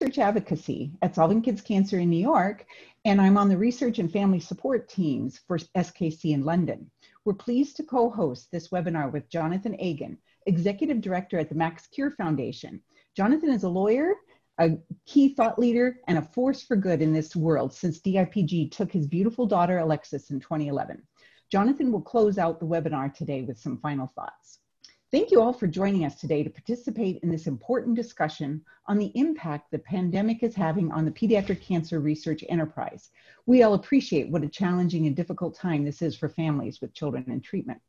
research advocacy at Solving Kids Cancer in New York, and I'm on the research and family support teams for SKC in London. We're pleased to co-host this webinar with Jonathan Agran, Executive Director at the Max Cure Foundation. Jonathan is a lawyer, a key thought leader, and a force for good in this world since DIPG took his beautiful daughter Alexis in 2011. Jonathan will close out the webinar today with some final thoughts. Thank you all for joining us today to participate in this important discussion on the impact the pandemic is having on the pediatric cancer research enterprise. We all appreciate what a challenging and difficult time this is for families with children in treatment.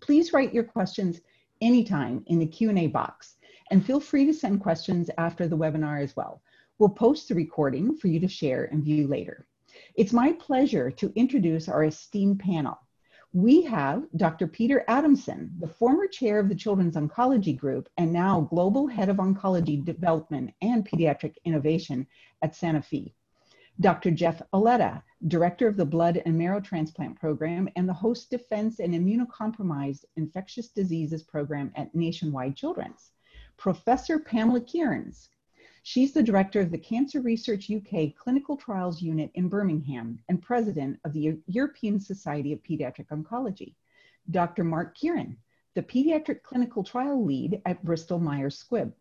Please write your questions anytime in the Q&A box and feel free to send questions after the webinar as well. We'll post the recording for you to share and view later. It's my pleasure to introduce our esteemed panel we have Dr. Peter Adamson, the former chair of the Children's Oncology Group and now Global Head of Oncology Development and Pediatric Innovation at Sanofi. Dr. Jeff Auletta, Director of the Blood and Marrow Transplant Program and the Host Defense and Immunocompromised Infectious Diseases Program at Nationwide Children's. Professor Pamela Kearns, She's the director of the Cancer Research UK Clinical Trials Unit in Birmingham and president of the European Society of Pediatric Oncology. Dr. Mark Kieran, the pediatric clinical trial lead at Bristol Myers Squibb.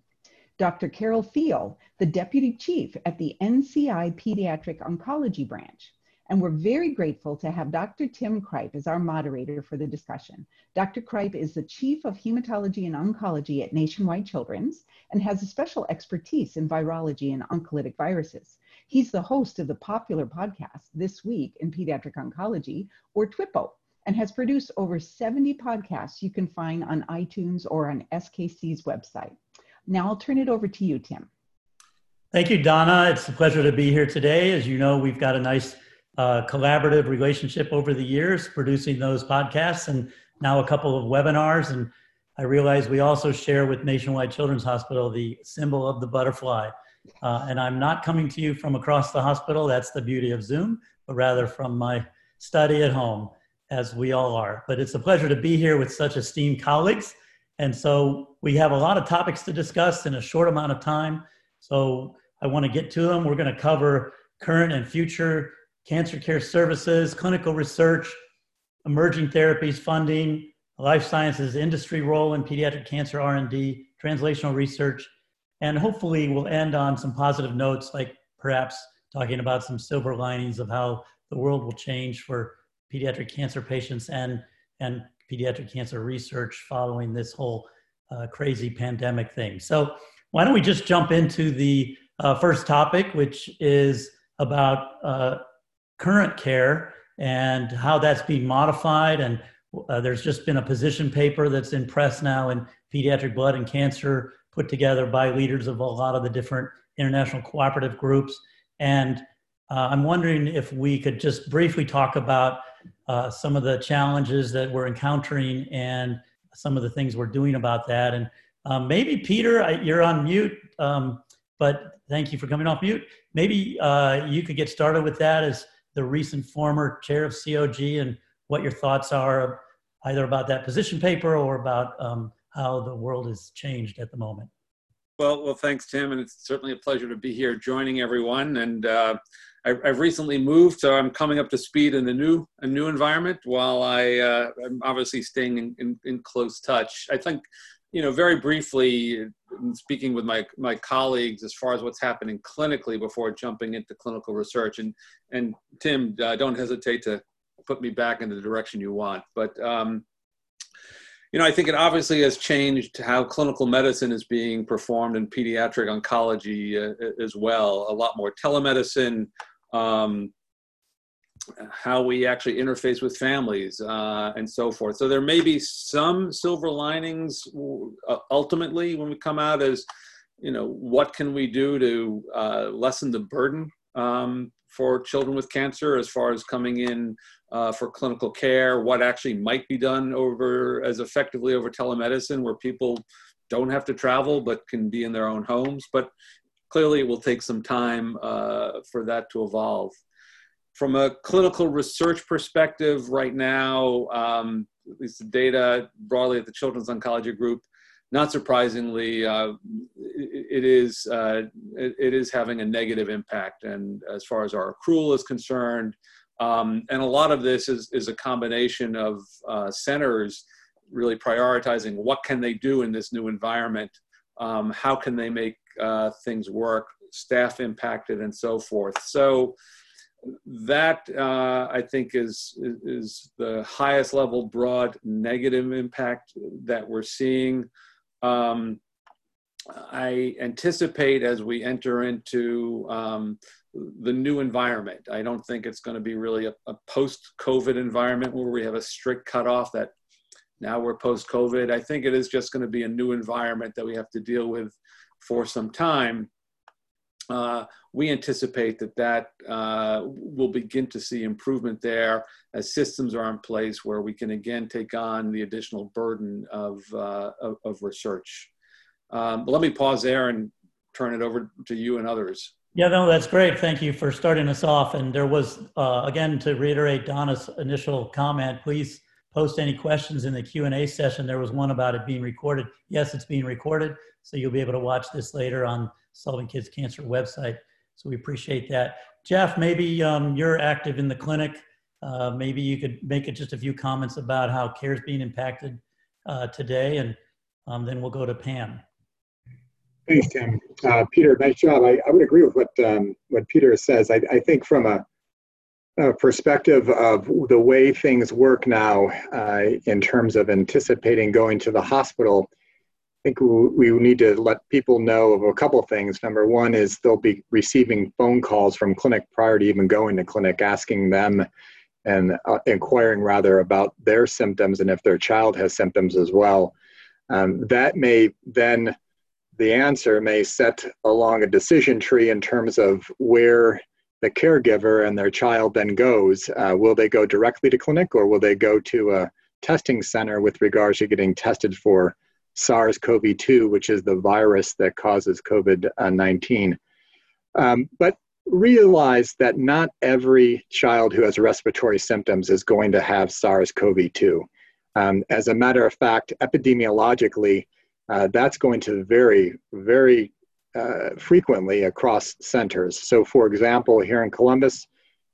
Dr. Carol Thiele, the deputy chief at the NCI Pediatric Oncology Branch and we're very grateful to have Dr. Tim Cripe as our moderator for the discussion. Dr. Cripe is the Chief of Hematology and Oncology at Nationwide Children's and has a special expertise in virology and oncolytic viruses. He's the host of the popular podcast This Week in Pediatric Oncology, or TWIPO, and has produced over 70 podcasts you can find on iTunes or on SKC's website. Now I'll turn it over to you, Tim. Thank you, Donna. It's a pleasure to be here today. As you know, we've got a nice uh, collaborative relationship over the years, producing those podcasts and now a couple of webinars. And I realize we also share with Nationwide Children's Hospital the symbol of the butterfly. Uh, and I'm not coming to you from across the hospital. That's the beauty of Zoom, but rather from my study at home, as we all are. But it's a pleasure to be here with such esteemed colleagues. And so we have a lot of topics to discuss in a short amount of time. So I want to get to them. We're going to cover current and future cancer care services, clinical research, emerging therapies funding, life sciences industry role in pediatric cancer R&D, translational research, and hopefully we'll end on some positive notes like perhaps talking about some silver linings of how the world will change for pediatric cancer patients and, and pediatric cancer research following this whole uh, crazy pandemic thing. So why don't we just jump into the uh, first topic, which is about uh, current care and how that's being modified. And uh, there's just been a position paper that's in press now in pediatric blood and cancer put together by leaders of a lot of the different international cooperative groups. And uh, I'm wondering if we could just briefly talk about uh, some of the challenges that we're encountering and some of the things we're doing about that. And um, maybe Peter, I, you're on mute, um, but thank you for coming off mute. Maybe uh, you could get started with that as the recent former chair of COG and what your thoughts are either about that position paper or about um, how the world has changed at the moment. Well, well, thanks, Tim, and it's certainly a pleasure to be here joining everyone. And uh, I, have recently moved, so I'm coming up to speed in a new a new environment. While I uh, I'm obviously staying in, in, in, close touch, I think you know, very briefly, speaking with my my colleagues as far as what's happening clinically before jumping into clinical research, and and Tim, uh, don't hesitate to put me back in the direction you want. But um, you know, I think it obviously has changed how clinical medicine is being performed in pediatric oncology uh, as well. A lot more telemedicine. Um, how we actually interface with families uh, and so forth. So there may be some silver linings uh, ultimately when we come out as, you know, what can we do to uh, lessen the burden um, for children with cancer as far as coming in uh, for clinical care, what actually might be done over as effectively over telemedicine where people don't have to travel but can be in their own homes. But clearly it will take some time uh, for that to evolve from a clinical research perspective, right now, um, at least the data broadly at the Children's Oncology Group, not surprisingly, uh, it, it is uh, it, it is having a negative impact. And as far as our accrual is concerned, um, and a lot of this is is a combination of uh, centers really prioritizing what can they do in this new environment, um, how can they make uh, things work, staff impacted, and so forth. So that uh, I think is is the highest level broad negative impact that we're seeing. Um, I anticipate as we enter into um, the new environment. I don't think it's going to be really a, a post-COVID environment where we have a strict cutoff that now we're post-COVID. I think it is just going to be a new environment that we have to deal with for some time. Uh, we anticipate that that uh, will begin to see improvement there as systems are in place where we can again take on the additional burden of, uh, of, of, research. Um, but let me pause there and turn it over to you and others. Yeah, no, that's great. Thank you for starting us off. And there was, uh, again, to reiterate Donna's initial comment, please post any questions in the Q&A session. There was one about it being recorded. Yes, it's being recorded, so you'll be able to watch this later on Solving Kids Cancer website. So we appreciate that. Jeff, maybe um, you're active in the clinic. Uh, maybe you could make it just a few comments about how care is being impacted uh, today, and um, then we'll go to Pam. Thanks, Tim. Uh, Peter, nice job. I, I would agree with what um, what Peter says. I, I think from a, a, perspective of the way things work now, uh, in terms of anticipating going to the hospital, think we need to let people know of a couple of things. Number one is they'll be receiving phone calls from clinic prior to even going to clinic, asking them and uh, inquiring rather about their symptoms and if their child has symptoms as well. Um, that may then the answer may set along a decision tree in terms of where the caregiver and their child then goes. Uh, will they go directly to clinic or will they go to a testing center with regards to getting tested for SARS CoV 2, which is the virus that causes COVID 19? Um, but realize that not every child who has respiratory symptoms is going to have SARS CoV 2. Um, as a matter of fact, epidemiologically, uh, that's going to vary very uh, frequently across centers. So, for example, here in Columbus,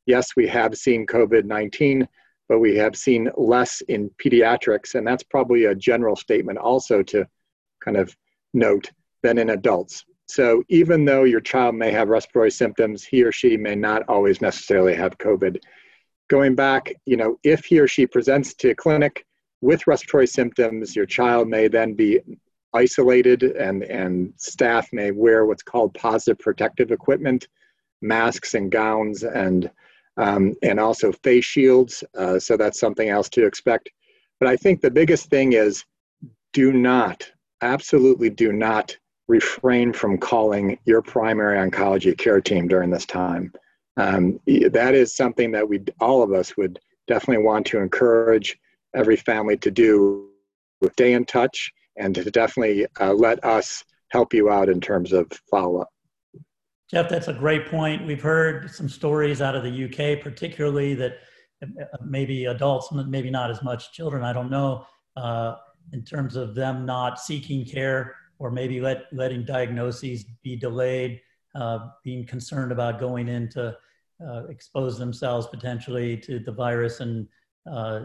yes, we have seen COVID 19, but we have seen less in pediatrics, and that's probably a general statement also to kind of note than in adults. So, even though your child may have respiratory symptoms, he or she may not always necessarily have COVID. Going back, you know, if he or she presents to a clinic with respiratory symptoms, your child may then be isolated and, and staff may wear what's called positive protective equipment, masks and gowns and, um, and also face shields. Uh, so that's something else to expect. But I think the biggest thing is do not, absolutely do not refrain from calling your primary oncology care team during this time. Um, that is something that we, all of us would definitely want to encourage every family to do. Stay in touch and to definitely uh, let us help you out in terms of follow up. Jeff, that's a great point. We've heard some stories out of the UK, particularly that uh, maybe adults, maybe not as much children, I don't know, uh, in terms of them not seeking care or maybe let, letting diagnoses be delayed, uh, being concerned about going in to uh, expose themselves potentially to the virus and uh,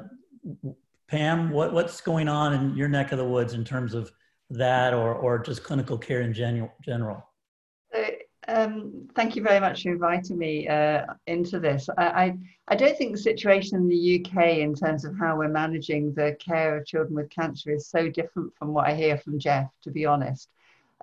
Pam, what, what's going on in your neck of the woods in terms of that or, or just clinical care in genu- general? Um, thank you very much for inviting me uh, into this. I, I, I, don't think the situation in the UK in terms of how we're managing the care of children with cancer is so different from what I hear from Jeff, to be honest.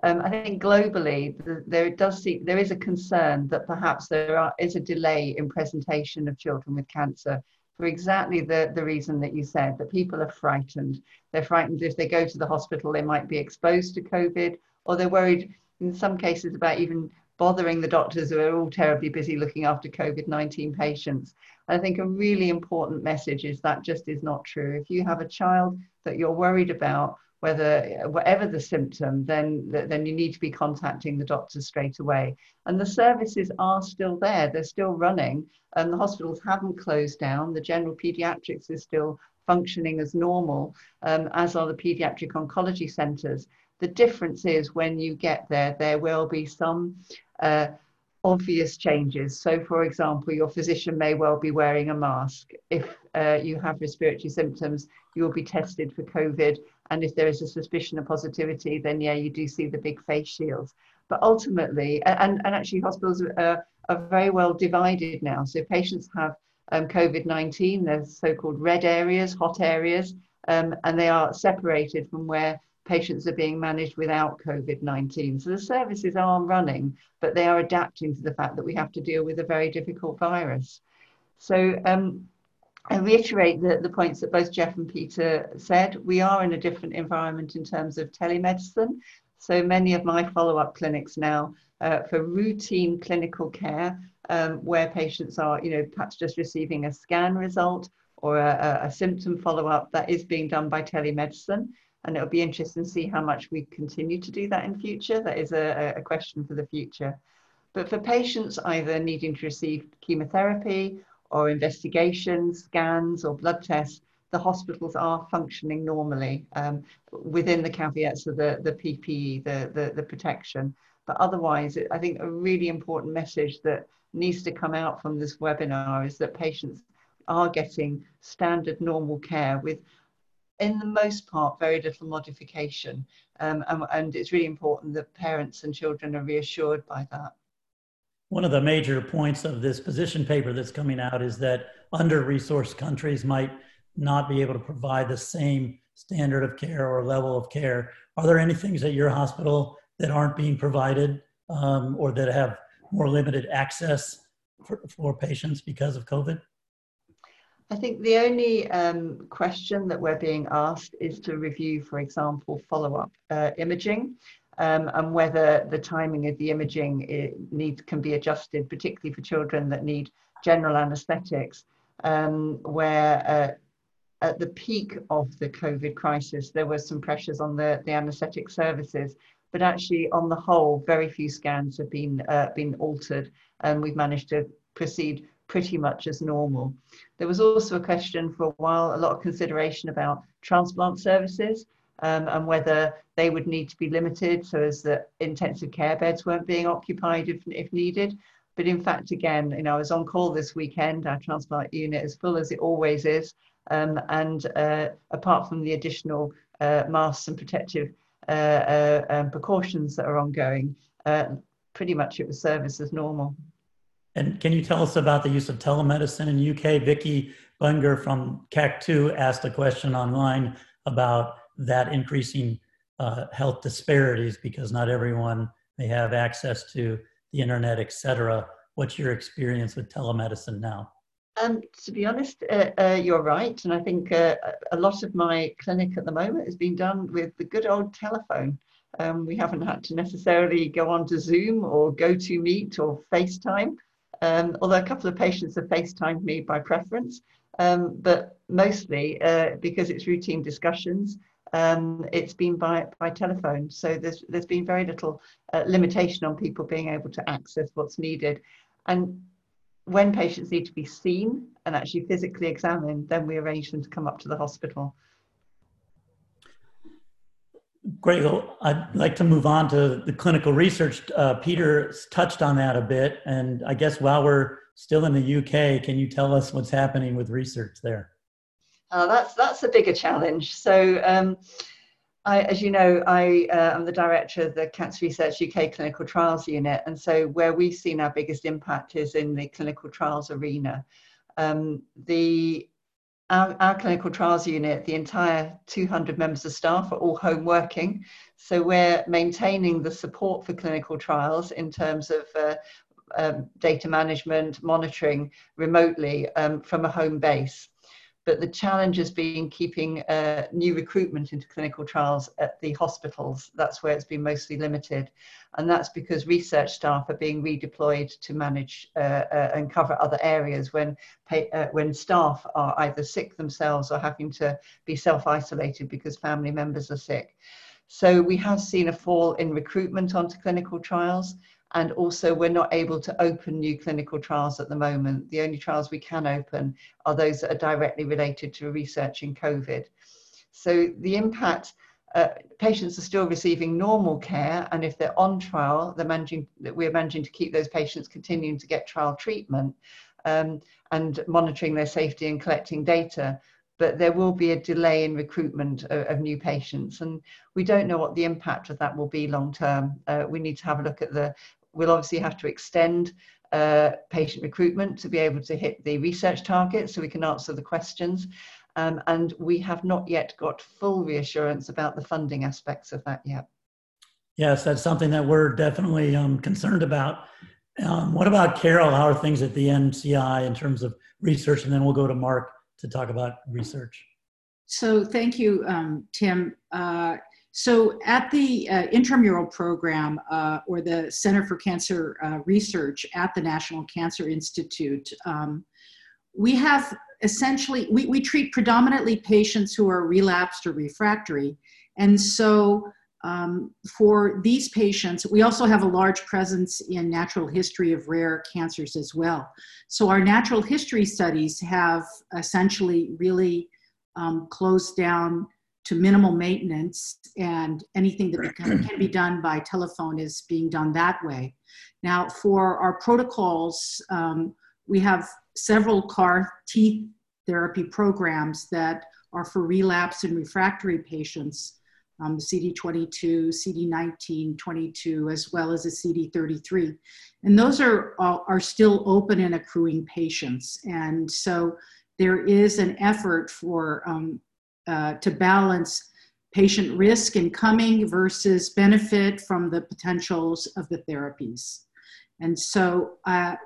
Um, I think globally the, there does see, there is a concern that perhaps there are, is a delay in presentation of children with cancer for exactly the, the reason that you said that people are frightened. They're frightened if they go to the hospital, they might be exposed to COVID, or they're worried in some cases about even bothering the doctors who are all terribly busy looking after COVID 19 patients. I think a really important message is that just is not true. If you have a child that you're worried about, whether whatever the symptom, then then you need to be contacting the doctor straight away. And the services are still there; they're still running, and the hospitals haven't closed down. The general pediatrics is still functioning as normal, um, as are the pediatric oncology centres. The difference is when you get there, there will be some uh, obvious changes. So, for example, your physician may well be wearing a mask. If uh, you have respiratory symptoms, you will be tested for COVID. And if there is a suspicion of positivity, then yeah, you do see the big face shields. But ultimately, and, and actually, hospitals are, are very well divided now. So, patients have um, COVID 19, there's so called red areas, hot areas, um, and they are separated from where patients are being managed without COVID 19. So the services are running, but they are adapting to the fact that we have to deal with a very difficult virus. So um, I reiterate the, the points that both Jeff and Peter said. We are in a different environment in terms of telemedicine. So many of my follow up clinics now uh, for routine clinical care, um, where patients are, you know, perhaps just receiving a scan result or a, a symptom follow up, that is being done by telemedicine and it'll be interesting to see how much we continue to do that in future. That is a, a question for the future. But for patients either needing to receive chemotherapy or investigations, scans or blood tests, the hospitals are functioning normally um, within the caveats of the, the PPE, the, the, the protection. But otherwise, I think a really important message that needs to come out from this webinar is that patients are getting standard normal care with in the most part, very little modification. Um, and, and it's really important that parents and children are reassured by that. One of the major points of this position paper that's coming out is that under resourced countries might not be able to provide the same standard of care or level of care. Are there any things at your hospital that aren't being provided um, or that have more limited access for, for patients because of COVID? I think the only um, question that we're being asked is to review, for example, follow-up uh, imaging um, and whether the timing of the imaging needs can be adjusted, particularly for children that need general anaesthetics, um, where uh, at the peak of the COVID crisis, there were some pressures on the, the anaesthetic services, but actually on the whole, very few scans have been, uh, been altered and we've managed to proceed pretty much as normal. There was also a question for a while, a lot of consideration about transplant services um, and whether they would need to be limited so as that intensive care beds weren't being occupied if, if needed. But in fact, again, you know, I was on call this weekend. Our transplant unit is full as it always is. Um, and uh, apart from the additional uh, masks and protective uh, uh um, precautions that are ongoing, uh, pretty much it was service as normal. And can you tell us about the use of telemedicine in UK? Vicky Buenger from CAC2 asked a question online about that increasing uh, health disparities because not everyone may have access to the internet, et cetera. What's your experience with telemedicine now? Um, to be honest, uh, uh, you're right. And I think uh, a lot of my clinic at the moment is being done with the good old telephone. Um, we haven't had to necessarily go on to Zoom or GoToMeet or FaceTime. Um, although a couple of patients have FaceTimed me by preference, um, but mostly uh, because it's routine discussions, um, it's been by, by telephone. So there's, there's been very little uh, limitation on people being able to access what's needed. And when patients need to be seen and actually physically examined, then we arrange them to come up to the hospital. Great. Well, I'd like to move on to the clinical research. Uh, Peter touched on that a bit. And I guess while we're still in the UK, can you tell us what's happening with research there? Uh, that's, that's a bigger challenge. So, um, I, as you know, I uh, am the director of the Cancer Research UK Clinical Trials Unit. And so, where we've seen our biggest impact is in the clinical trials arena. Um, the our, our, clinical trials unit, the entire 200 members of staff are all home working. So we're maintaining the support for clinical trials in terms of uh, um, data management, monitoring remotely um, from a home base but the challenge has been keeping uh, new recruitment into clinical trials at the hospitals. That's where it's been mostly limited. And that's because research staff are being redeployed to manage uh, uh, and cover other areas when, pay, uh, when staff are either sick themselves or having to be self-isolated because family members are sick. So we have seen a fall in recruitment onto clinical trials and also, we're not able to open new clinical trials at the moment. The only trials we can open are those that are directly related to research in COVID. So the impact uh, patients are still receiving normal care, and if they're on trial, they're managing, we're managing to keep those patients continuing to get trial treatment um, and monitoring their safety and collecting data. But there will be a delay in recruitment of, of new patients, and we don't know what the impact of that will be long term. Uh, we need to have a look at the. We'll obviously have to extend uh, patient recruitment to be able to hit the research targets so we can answer the questions. Um, and we have not yet got full reassurance about the funding aspects of that yet. Yes, that's something that we're definitely um, concerned about. Um, what about Carol? How are things at the NCI in terms of research? And then we'll go to Mark to talk about research. So thank you, um, Tim. Uh, so at the uh, intramural program uh, or the Center for Cancer uh, Research at the National Cancer Institute, um, we have essentially, we, we treat predominantly patients who are relapsed or refractory. And so um, for these patients, we also have a large presence in natural history of rare cancers as well. So our natural history studies have essentially really um, closed down to minimal maintenance and anything that can, be done by telephone is being done that way. Now for our protocols, um, we have several CAR T therapy programs that are for relapse and refractory patients, um, CD22, CD19, 22, as well as a CD33. And those are, are still open and accruing patients. And so there is an effort for, um, uh, to balance patient risk in coming versus benefit from the potentials of the therapies. And so uh,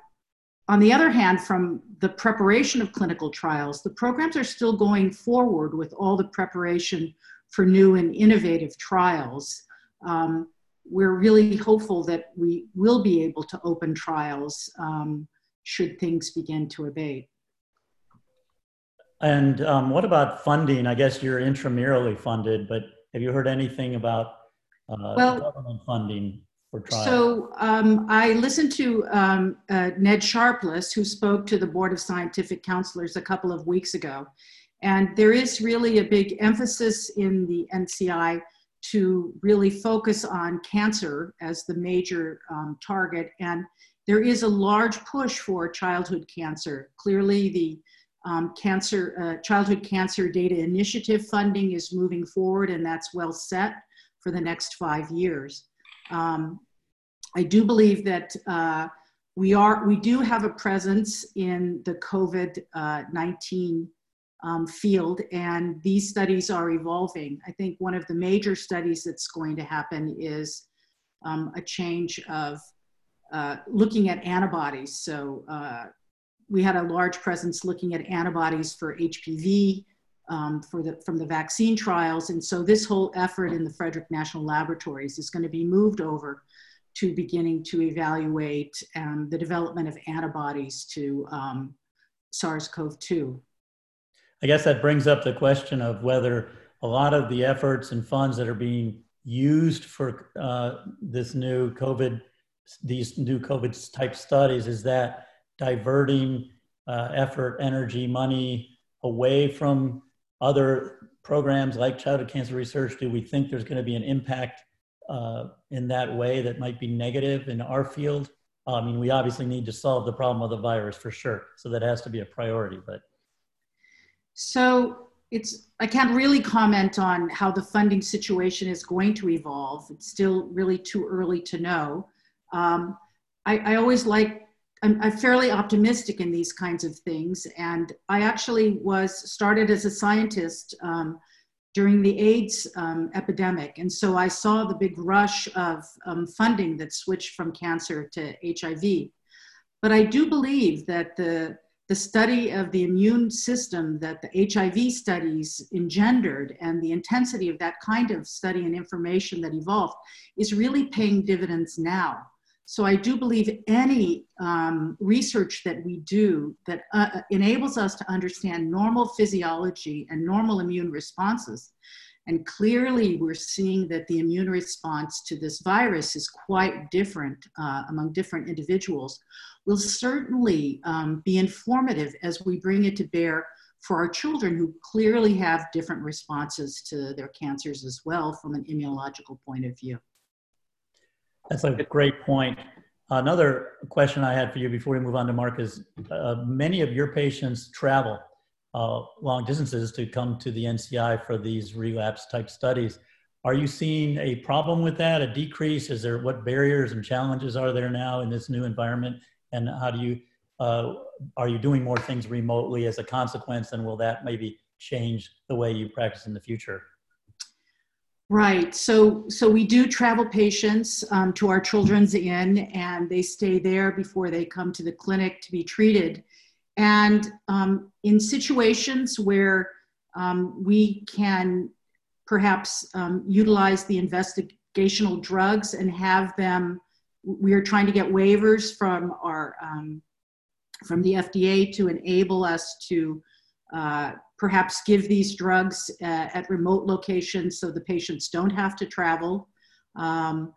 on the other hand, from the preparation of clinical trials, the programs are still going forward with all the preparation for new and innovative trials. Um, we're really hopeful that we will be able to open trials um, should things begin to abate. And um, what about funding? I guess you're intramurally funded, but have you heard anything about uh, well, government funding? For trials? So um, I listened to um, uh, Ned Sharpless, who spoke to the Board of Scientific Counselors a couple of weeks ago. And there is really a big emphasis in the NCI to really focus on cancer as the major um, target. And there is a large push for childhood cancer. Clearly, the um, cancer, uh, childhood cancer data initiative funding is moving forward, and that's well set for the next five years. Um, I do believe that uh, we are we do have a presence in the COVID uh, nineteen um, field, and these studies are evolving. I think one of the major studies that's going to happen is um, a change of uh, looking at antibodies. So uh, we had a large presence looking at antibodies for HPV. Um, for the, from the vaccine trials. And so this whole effort in the Frederick National Laboratories is going to be moved over to beginning to evaluate um, the development of antibodies to um, SARS-CoV-2. I guess that brings up the question of whether a lot of the efforts and funds that are being used for uh, this new COVID, these new COVID type studies, is that diverting uh, effort, energy, money away from other programs like childhood cancer research? Do we think there's going to be an impact uh, in that way that might be negative in our field. I mean, we obviously need to solve the problem of the virus for sure. So that has to be a priority, but. So it's, I can't really comment on how the funding situation is going to evolve. It's still really too early to know. Um, I, I, always like, I'm, I'm fairly optimistic in these kinds of things. And I actually was started as a scientist um, during the AIDS um, epidemic. And so I saw the big rush of um, funding that switched from cancer to HIV. But I do believe that the, the study of the immune system that the HIV studies engendered and the intensity of that kind of study and information that evolved is really paying dividends now. So I do believe any um, research that we do that uh, enables us to understand normal physiology and normal immune responses. And clearly, we're seeing that the immune response to this virus is quite different uh, among different individuals. Will certainly um, be informative as we bring it to bear for our children who clearly have different responses to their cancers as well from an immunological point of view. That's a great point. Another question I had for you before we move on to Mark is uh, many of your patients travel uh, long distances to come to the NCI for these relapse type studies. Are you seeing a problem with that, a decrease? Is there what barriers and challenges are there now in this new environment? And how do you, uh, are you doing more things remotely as a consequence? And will that maybe change the way you practice in the future? Right. So, so we do travel patients um, to our children's inn, and they stay there before they come to the clinic to be treated. And um, in situations where um, we can perhaps um, utilize the investigational drugs and have them, we are trying to get waivers from our um, from the FDA to enable us to uh, perhaps give these drugs uh, at remote locations so the patients don't have to travel. Um,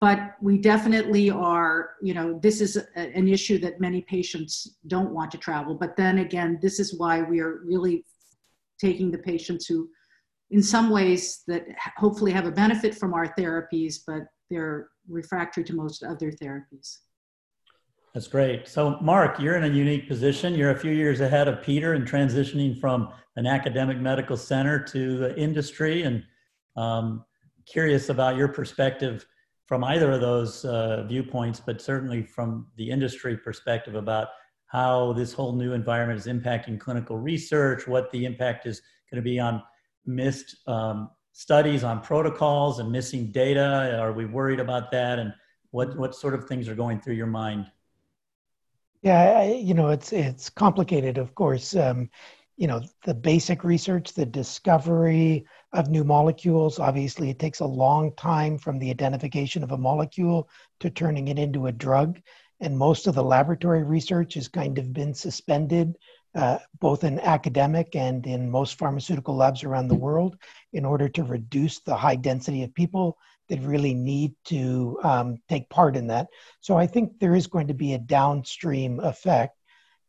but we definitely are, you know, this is a, an issue that many patients don't want to travel. But then again, this is why we are really taking the patients who, in some ways, that hopefully have a benefit from our therapies, but they're refractory to most other therapies. That's great. So, Mark, you're in a unique position. You're a few years ahead of Peter in transitioning from an academic medical center to industry, and um, curious about your perspective from either of those uh, viewpoints, but certainly from the industry perspective about how this whole new environment is impacting clinical research, what the impact is going to be on missed um, studies, on protocols, and missing data. Are we worried about that? And what what sort of things are going through your mind? Yeah, I, you know, it's it's complicated, of course. Um, you know, the basic research, the discovery of new molecules. Obviously, it takes a long time from the identification of a molecule to turning it into a drug. And most of the laboratory research has kind of been suspended, uh, both in academic and in most pharmaceutical labs around the world, in order to reduce the high density of people that really need to um, take part in that. So I think there is going to be a downstream effect.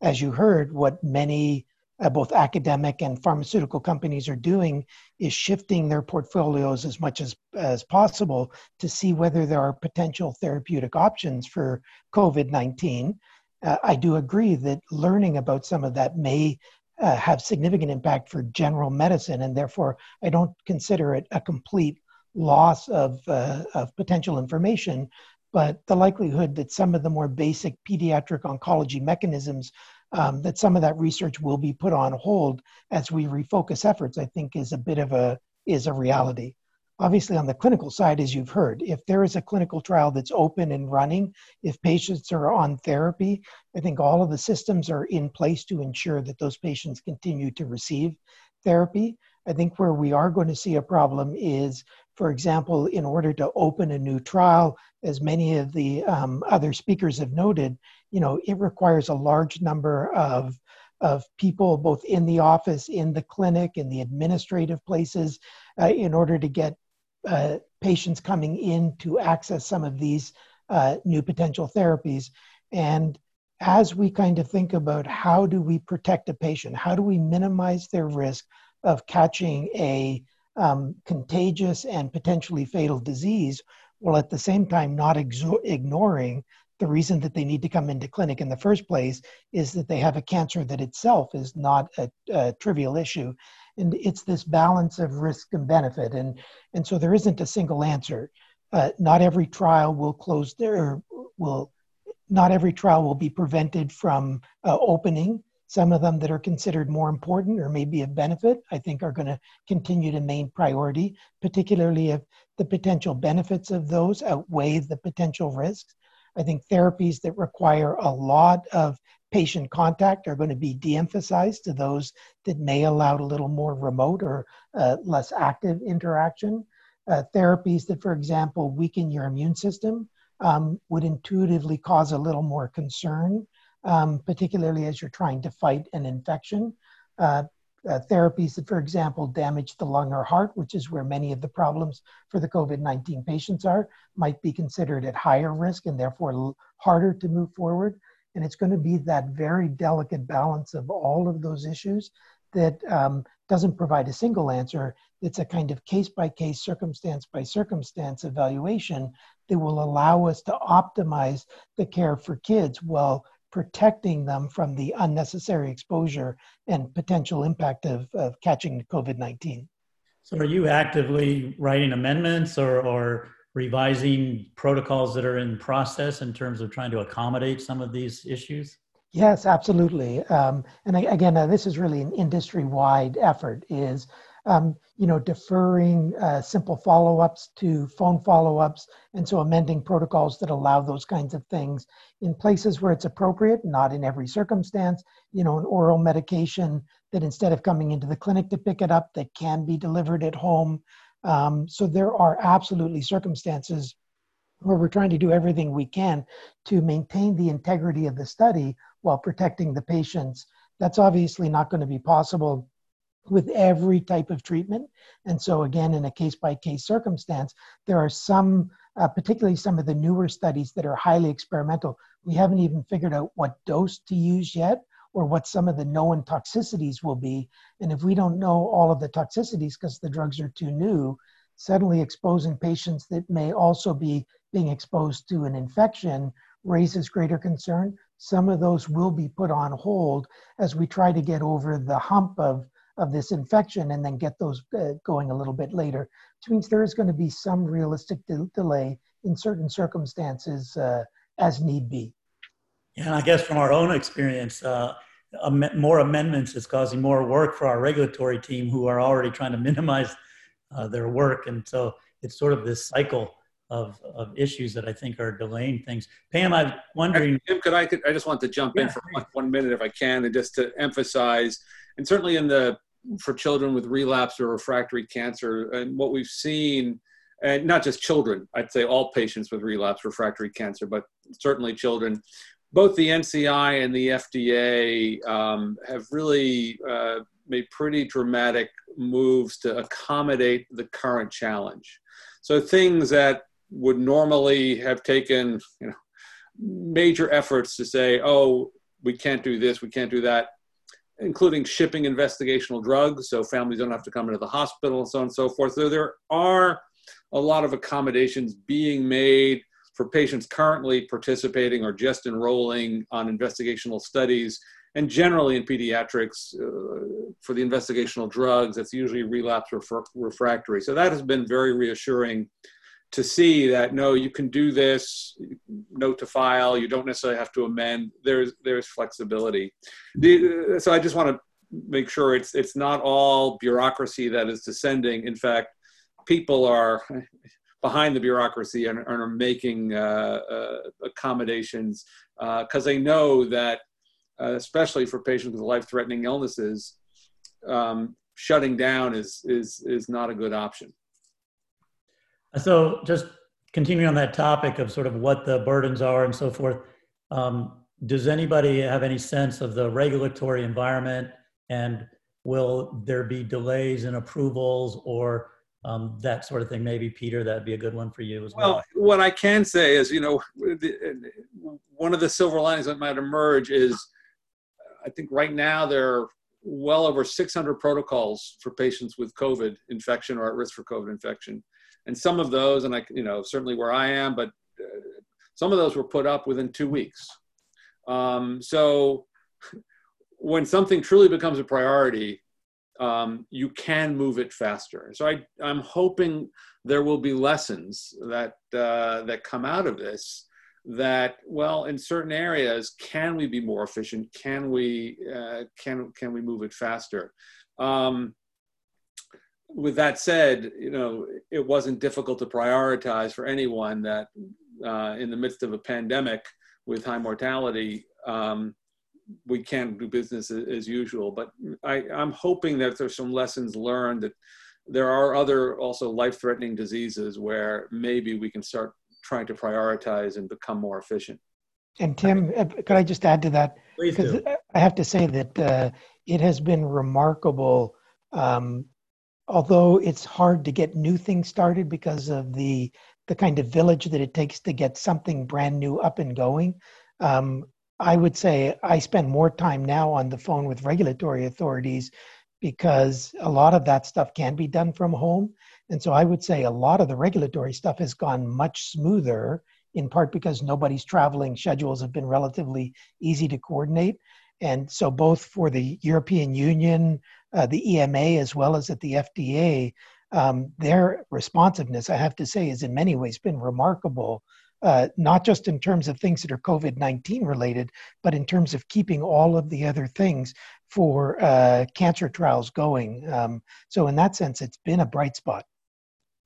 As you heard, what many uh, both academic and pharmaceutical companies are doing is shifting their portfolios as much as, as possible to see whether there are potential therapeutic options for COVID 19. Uh, I do agree that learning about some of that may uh, have significant impact for general medicine, and therefore I don't consider it a complete loss of, uh, of potential information, but the likelihood that some of the more basic pediatric oncology mechanisms, um, that some of that research will be put on hold as we refocus efforts, I think is a bit of a, is a reality. Obviously, on the clinical side, as you've heard, if there is a clinical trial that's open and running, if patients are on therapy, I think all of the systems are in place to ensure that those patients continue to receive therapy. I think where we are going to see a problem is for example, in order to open a new trial, as many of the um, other speakers have noted, you know, it requires a large number of of people both in the office, in the clinic, in the administrative places, uh, in order to get uh, patients coming in to access some of these uh, new potential therapies. And as we kind of think about how do we protect a patient, how do we minimize their risk of catching a um, contagious and potentially fatal disease, while at the same time not exo- ignoring the reason that they need to come into clinic in the first place is that they have a cancer that itself is not a, a trivial issue. And it's this balance of risk and benefit. And, and so there isn't a single answer. Uh, not every trial will close there, will not every trial will be prevented from uh, opening some of them that are considered more important or maybe of benefit, I think are going to continue to main priority, particularly if the potential benefits of those outweigh the potential risks. I think therapies that require a lot of patient contact are going to be de emphasized to those that may allow a little more remote or uh, less active interaction. Uh, therapies that, for example, weaken your immune system um, would intuitively cause a little more concern um, particularly as you're trying to fight an infection. Uh, uh, therapies that, for example, damage the lung or heart, which is where many of the problems for the COVID 19 patients are, might be considered at higher risk and therefore harder to move forward. And it's going to be that very delicate balance of all of those issues that um, doesn't provide a single answer. It's a kind of case by case, circumstance by circumstance evaluation that will allow us to optimize the care for kids while protecting them from the unnecessary exposure and potential impact of, of catching COVID 19. So, are you actively writing amendments or, or revising protocols that are in process in terms of trying to accommodate some of these issues? Yes, absolutely. Um, and again, uh, this is really an industry-wide effort. Is um, you know deferring uh, simple follow-ups to phone follow-ups, and so amending protocols that allow those kinds of things in places where it's appropriate, not in every circumstance. You know, an oral medication that instead of coming into the clinic to pick it up, that can be delivered at home. Um, so there are absolutely circumstances where we're trying to do everything we can to maintain the integrity of the study while protecting the patients. That's obviously not going to be possible with every type of treatment. And so, again, in a case by case circumstance, there are some, uh, particularly some of the newer studies that are highly experimental. We haven't even figured out what dose to use yet or what some of the known toxicities will be. And if we don't know all of the toxicities because the drugs are too new, suddenly exposing patients that may also be being exposed to an infection raises greater concern. Some of those will be put on hold as we try to get over the hump of, of this infection and then get those uh, going a little bit later, which means there is going to be some realistic de- delay in certain circumstances uh, as need be. Yeah, I guess from our own experience, uh, am- more amendments is causing more work for our regulatory team who are already trying to minimize uh, their work. And so it's sort of this cycle of, of issues that I think are delaying things. Pam, I'm wondering. Tim, could I, could, I just want to jump yeah, in for one, one minute if I can, and just to emphasize, and certainly in the, for children with relapse or refractory cancer, and what we've seen, and not just children, I'd say all patients with relapse refractory cancer, but certainly children, both the NCI and the FDA um, have really uh, made pretty dramatic moves to accommodate the current challenge. So things that would normally have taken you know major efforts to say oh we can't do this we can't do that including shipping investigational drugs so families don't have to come into the hospital and so on and so forth. So there are a lot of accommodations being made for patients currently participating or just enrolling on investigational studies and generally in pediatrics uh, for the investigational drugs. That's usually relapse refractory. So that has been very reassuring to see that no, you can do this, note to file, you don't necessarily have to amend. There's there's flexibility. The, so I just want to make sure it's it's not all bureaucracy that is descending. In fact, people are behind the bureaucracy and, and are making uh, uh, accommodations because uh, they know that, uh, especially for patients with life-threatening illnesses, um, shutting down is is is not a good option. So, just continuing on that topic of sort of what the burdens are and so forth, um, does anybody have any sense of the regulatory environment and will there be delays in approvals or um, that sort of thing? Maybe Peter, that'd be a good one for you as well. Well, what I can say is, you know, one of the silver linings that might emerge is, I think right now there are well over 600 protocols for patients with COVID infection or at risk for COVID infection and some of those, and I, you know, certainly where I am, but uh, some of those were put up within two weeks. Um, so when something truly becomes a priority, um, you can move it faster. So I, I'm hoping there will be lessons that uh, that come out of this. That well, in certain areas, can we be more efficient? Can we uh, can can we move it faster? Um, with that said, you know, it wasn't difficult to prioritize for anyone that uh, in the midst of a pandemic with high mortality, um, we can't do business as, usual. But I, I'm hoping that there's some lessons learned that there are other also life-threatening diseases where maybe we can start trying to prioritize and become more efficient. And Tim, uh, could I just add to that? Because I have to say that uh, it has been remarkable um, although it's hard to get new things started because of the the kind of village that it takes to get something brand new up and going. Um, I would say I spend more time now on the phone with regulatory authorities because a lot of that stuff can be done from home. And so I would say a lot of the regulatory stuff has gone much smoother, in part because nobody's traveling, schedules have been relatively easy to coordinate. And so, both for the European Union, uh, the EMA, as well as at the FDA, um, their responsiveness, I have to say, has in many ways been remarkable uh, not just in terms of things that are COVID 19 related, but in terms of keeping all of the other things for uh, cancer trials going. Um, so, in that sense, it's been a bright spot.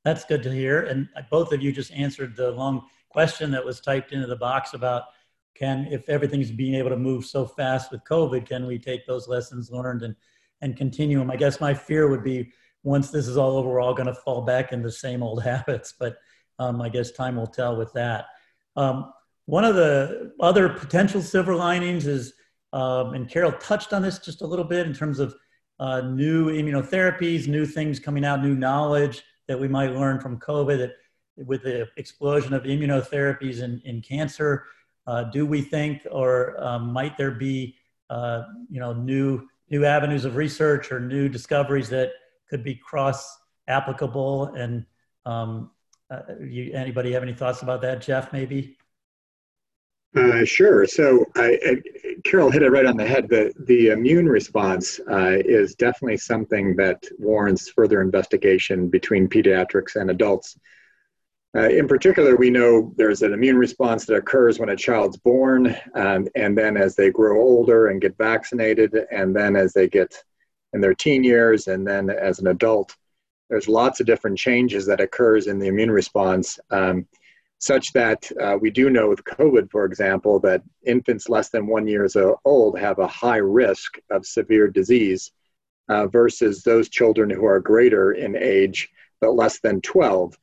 That's good to hear. And both of you just answered the long question that was typed into the box about can, if everything's being able to move so fast with COVID, can we take those lessons learned and, and continuum. I guess my fear would be once this is all over, we're all going to fall back into the same old habits. But um, I guess time will tell with that. Um, one of the other potential silver linings is, um, and Carol touched on this just a little bit in terms of uh, new immunotherapies, new things coming out, new knowledge that we might learn from COVID. That with the explosion of immunotherapies in, in cancer, uh, do we think, or um, might there be, uh, you know, new new avenues of research or new discoveries that could be cross applicable and um, uh, you, anybody have any thoughts about that, Jeff? Maybe. Uh, sure. So, I, I, Carol hit it right on the head. The the immune response uh, is definitely something that warrants further investigation between pediatrics and adults. Uh, in particular, we know there's an immune response that occurs when a child's born, um, and then as they grow older and get vaccinated, and then as they get in their teen years, and then as an adult there's lots of different changes that occurs in the immune response um, such that uh, we do know with covid for example that infants less than one years old have a high risk of severe disease uh, versus those children who are greater in age but less than 12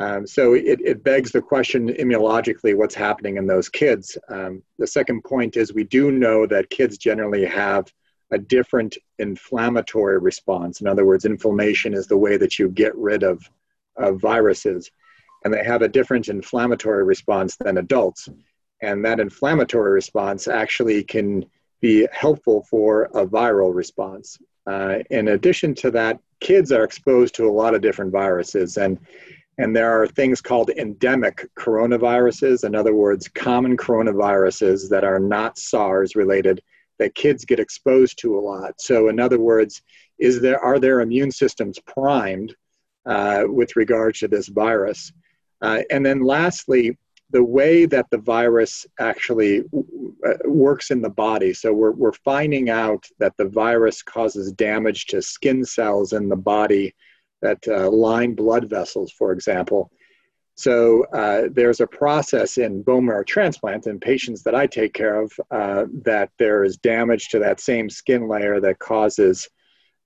um, so it, it begs the question immunologically what's happening in those kids um, the second point is we do know that kids generally have a different inflammatory response. In other words, inflammation is the way that you get rid of, of viruses. And they have a different inflammatory response than adults. And that inflammatory response actually can be helpful for a viral response. Uh, in addition to that, kids are exposed to a lot of different viruses. And, and there are things called endemic coronaviruses, in other words, common coronaviruses that are not SARS related that kids get exposed to a lot. So, in other words, is there are their immune systems primed uh, with regard to this virus? Uh, and then, lastly, the way that the virus actually uh, works in the body. So, we're, we're finding out that the virus causes damage to skin cells in the body that uh, line blood vessels, for example. So uh, there's a process in bone marrow transplant in patients that I take care of uh, that there is damage to that same skin layer that causes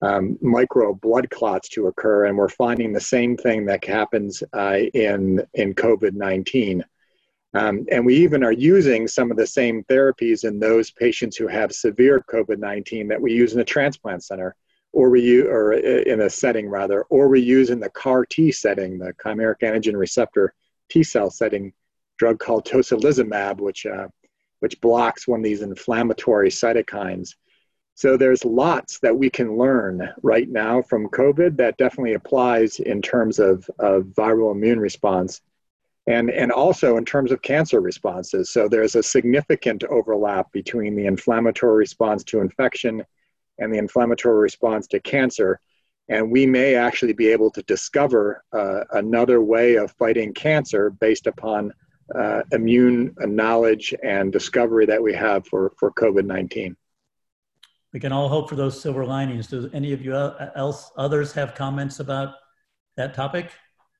um, micro blood clots to occur, and we're finding the same thing that happens uh, in in COVID-19. Um, and we even are using some of the same therapies in those patients who have severe COVID-19 that we use in the transplant center or we use, or in a setting rather, or we use in the CAR T setting, the chimeric antigen receptor T cell setting, drug called tocilizumab, which uh, which blocks one of these inflammatory cytokines. So there's lots that we can learn right now from COVID that definitely applies in terms of, of viral immune response and, and also in terms of cancer responses. So there's a significant overlap between the inflammatory response to infection and the inflammatory response to cancer. And we may actually be able to discover uh, another way of fighting cancer based upon uh, immune knowledge and discovery that we have for, for COVID 19. We can all hope for those silver linings. Do any of you else, others have comments about that topic?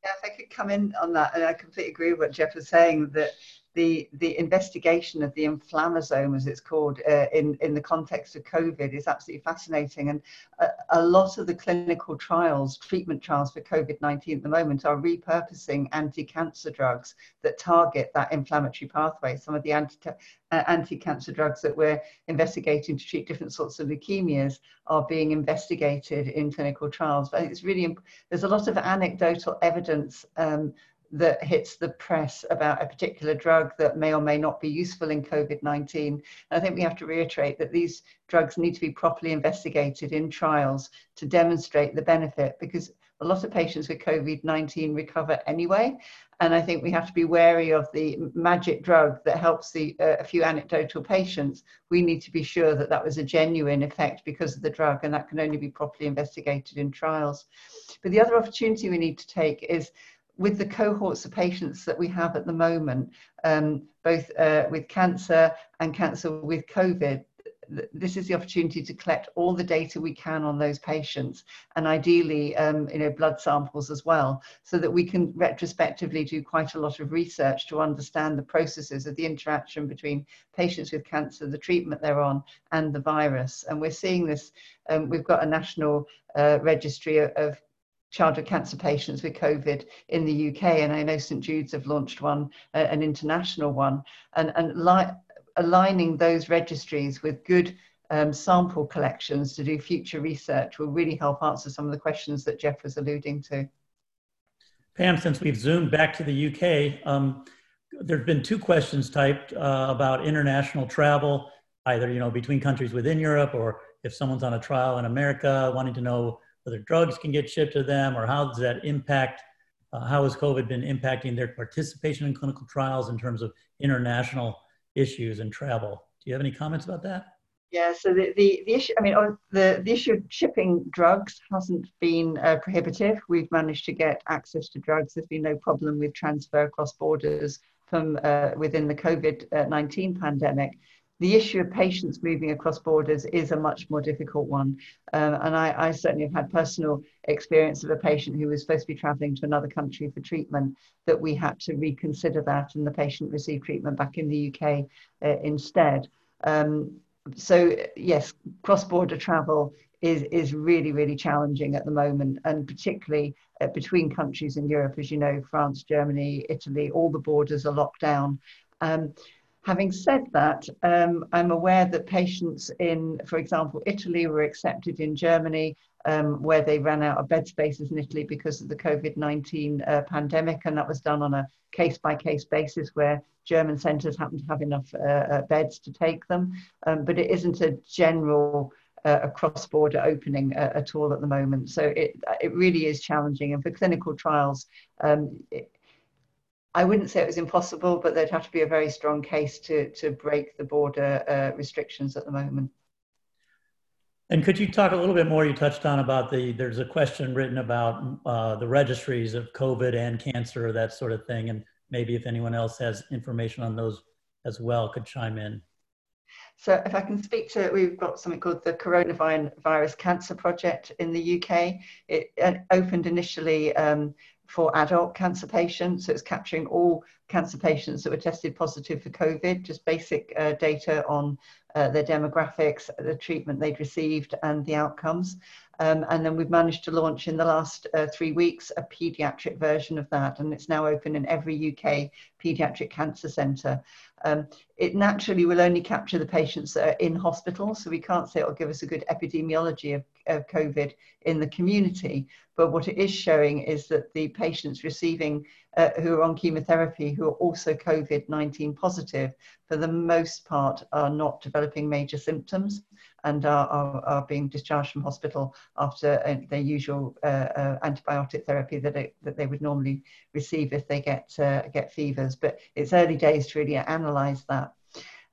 Yeah, if I could come in on that, and I completely agree with what Jeff was saying that the the investigation of the inflammasome, as it's called, uh, in in the context of COVID, is absolutely fascinating. And a, a lot of the clinical trials, treatment trials for COVID nineteen at the moment, are repurposing anti-cancer drugs that target that inflammatory pathway. Some of the anti uh, anti-cancer drugs that we're investigating to treat different sorts of leukemias are being investigated in clinical trials. But it's really there's a lot of anecdotal evidence. Um, that hits the press about a particular drug that may or may not be useful in COVID 19. I think we have to reiterate that these drugs need to be properly investigated in trials to demonstrate the benefit because a lot of patients with COVID 19 recover anyway. And I think we have to be wary of the magic drug that helps the, uh, a few anecdotal patients. We need to be sure that that was a genuine effect because of the drug, and that can only be properly investigated in trials. But the other opportunity we need to take is with the cohorts of patients that we have at the moment, um, both uh, with cancer and cancer with COVID, this is the opportunity to collect all the data we can on those patients and ideally um, you know blood samples as well so that we can retrospectively do quite a lot of research to understand the processes of the interaction between patients with cancer the treatment they're on and the virus. And we're seeing this um, we've got a national uh, registry of, of childhood cancer patients with COVID in the UK, and I know St Jude's have launched one, uh, an international one, and and li- aligning those registries with good um, sample collections to do future research will really help answer some of the questions that Jeff was alluding to. Pam, since we've zoomed back to the UK, um, there have been two questions typed uh, about international travel, either you know between countries within Europe or if someone's on a trial in America, wanting to know whether drugs can get shipped to them or how does that impact, uh, how has COVID been impacting their participation in clinical trials in terms of international issues and travel. Do you have any comments about that? Yeah, so the, the, the issue, I mean, the, the issue of shipping drugs hasn't been uh, prohibitive. We've managed to get access to drugs. There's been no problem with transfer across borders from uh, within the COVID 19 pandemic the issue of patients moving across borders is a much more difficult one. Um, and I, I, certainly have had personal experience of a patient who was supposed to be traveling to another country for treatment that we had to reconsider that and the patient received treatment back in the UK uh, instead. Um, so yes, cross-border travel is, is really, really challenging at the moment, and particularly uh, between countries in Europe, as you know, France, Germany, Italy, all the borders are locked down. Um, Having said that, um, I'm aware that patients in, for example, Italy were accepted in Germany, um, where they ran out of bed spaces in Italy because of the COVID 19 uh, pandemic. And that was done on a case by case basis where German centres happen to have enough uh, uh, beds to take them. Um, but it isn't a general uh, a cross-border opening uh, at all at the moment. So it, it really is challenging. And for clinical trials, um, it, I wouldn't say it was impossible, but there'd have to be a very strong case to, to break the border uh, restrictions at the moment. And could you talk a little bit more? You touched on about the, there's a question written about uh, the registries of COVID and cancer, that sort of thing. And maybe if anyone else has information on those as well, could chime in. So if I can speak to, we've got something called the Coronavirus Cancer Project in the UK. It opened initially um, for adult cancer patients. So it's capturing all cancer patients that were tested positive for COVID, just basic uh, data on uh, their demographics, the treatment they'd received, and the outcomes. Um, and then we've managed to launch in the last uh, three weeks a pediatric version of that, and it's now open in every UK pediatric cancer centre. Um, it naturally will only capture the patients that are in hospital, so we can't say it'll give us a good epidemiology of, of COVID in the community. But what it is showing is that the patients receiving uh, who are on chemotherapy who are also COVID 19 positive, for the most part, are not developing major symptoms and are, are, are being discharged from hospital after uh, their usual uh, uh, antibiotic therapy that, it, that they would normally receive if they get, uh, get fevers. But it's early days to really analyse that.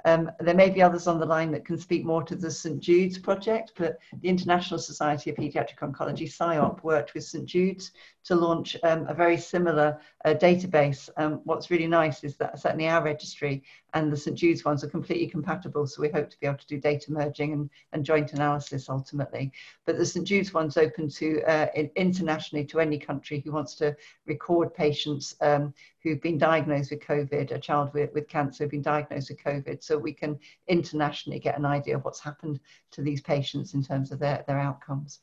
Um, there may be others on the line that can speak more to the St Jude's project, but the International Society of Paediatric Oncology, SIOP, worked with St Jude's to launch um, a very similar uh, database. Um, what's really nice is that certainly our registry and the St Jude's ones are completely compatible, so we hope to be able to do data merging and, and joint analysis ultimately. But the St Jude's one's open to uh, internationally to any country who wants to record patients um, who've been diagnosed with COVID, a child with, with cancer who've been diagnosed with COVID, so we can internationally get an idea of what's happened to these patients in terms of their, their outcomes.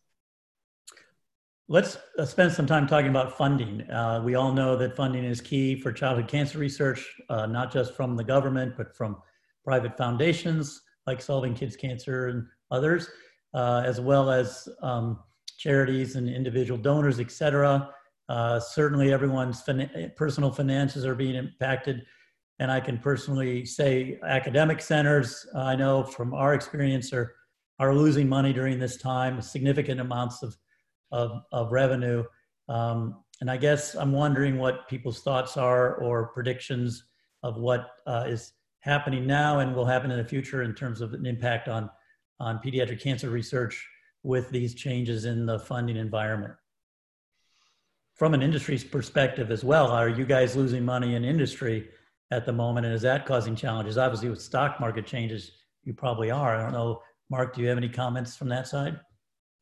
Let's uh, spend some time talking about funding. Uh, we all know that funding is key for childhood cancer research, uh, not just from the government, but from private foundations like Solving Kids Cancer and others, uh, as well as um, charities and individual donors, et cetera. Uh, certainly, everyone's fin- personal finances are being impacted. And I can personally say academic centers, I know from our experience, are, are losing money during this time, significant amounts of, of, of revenue. Um, and I guess I'm wondering what people's thoughts are or predictions of what uh, is happening now and will happen in the future in terms of an impact on, on pediatric cancer research with these changes in the funding environment. From an industry's perspective as well, are you guys losing money in industry at the moment? And is that causing challenges? Obviously, with stock market changes, you probably are. I don't know, Mark, do you have any comments from that side?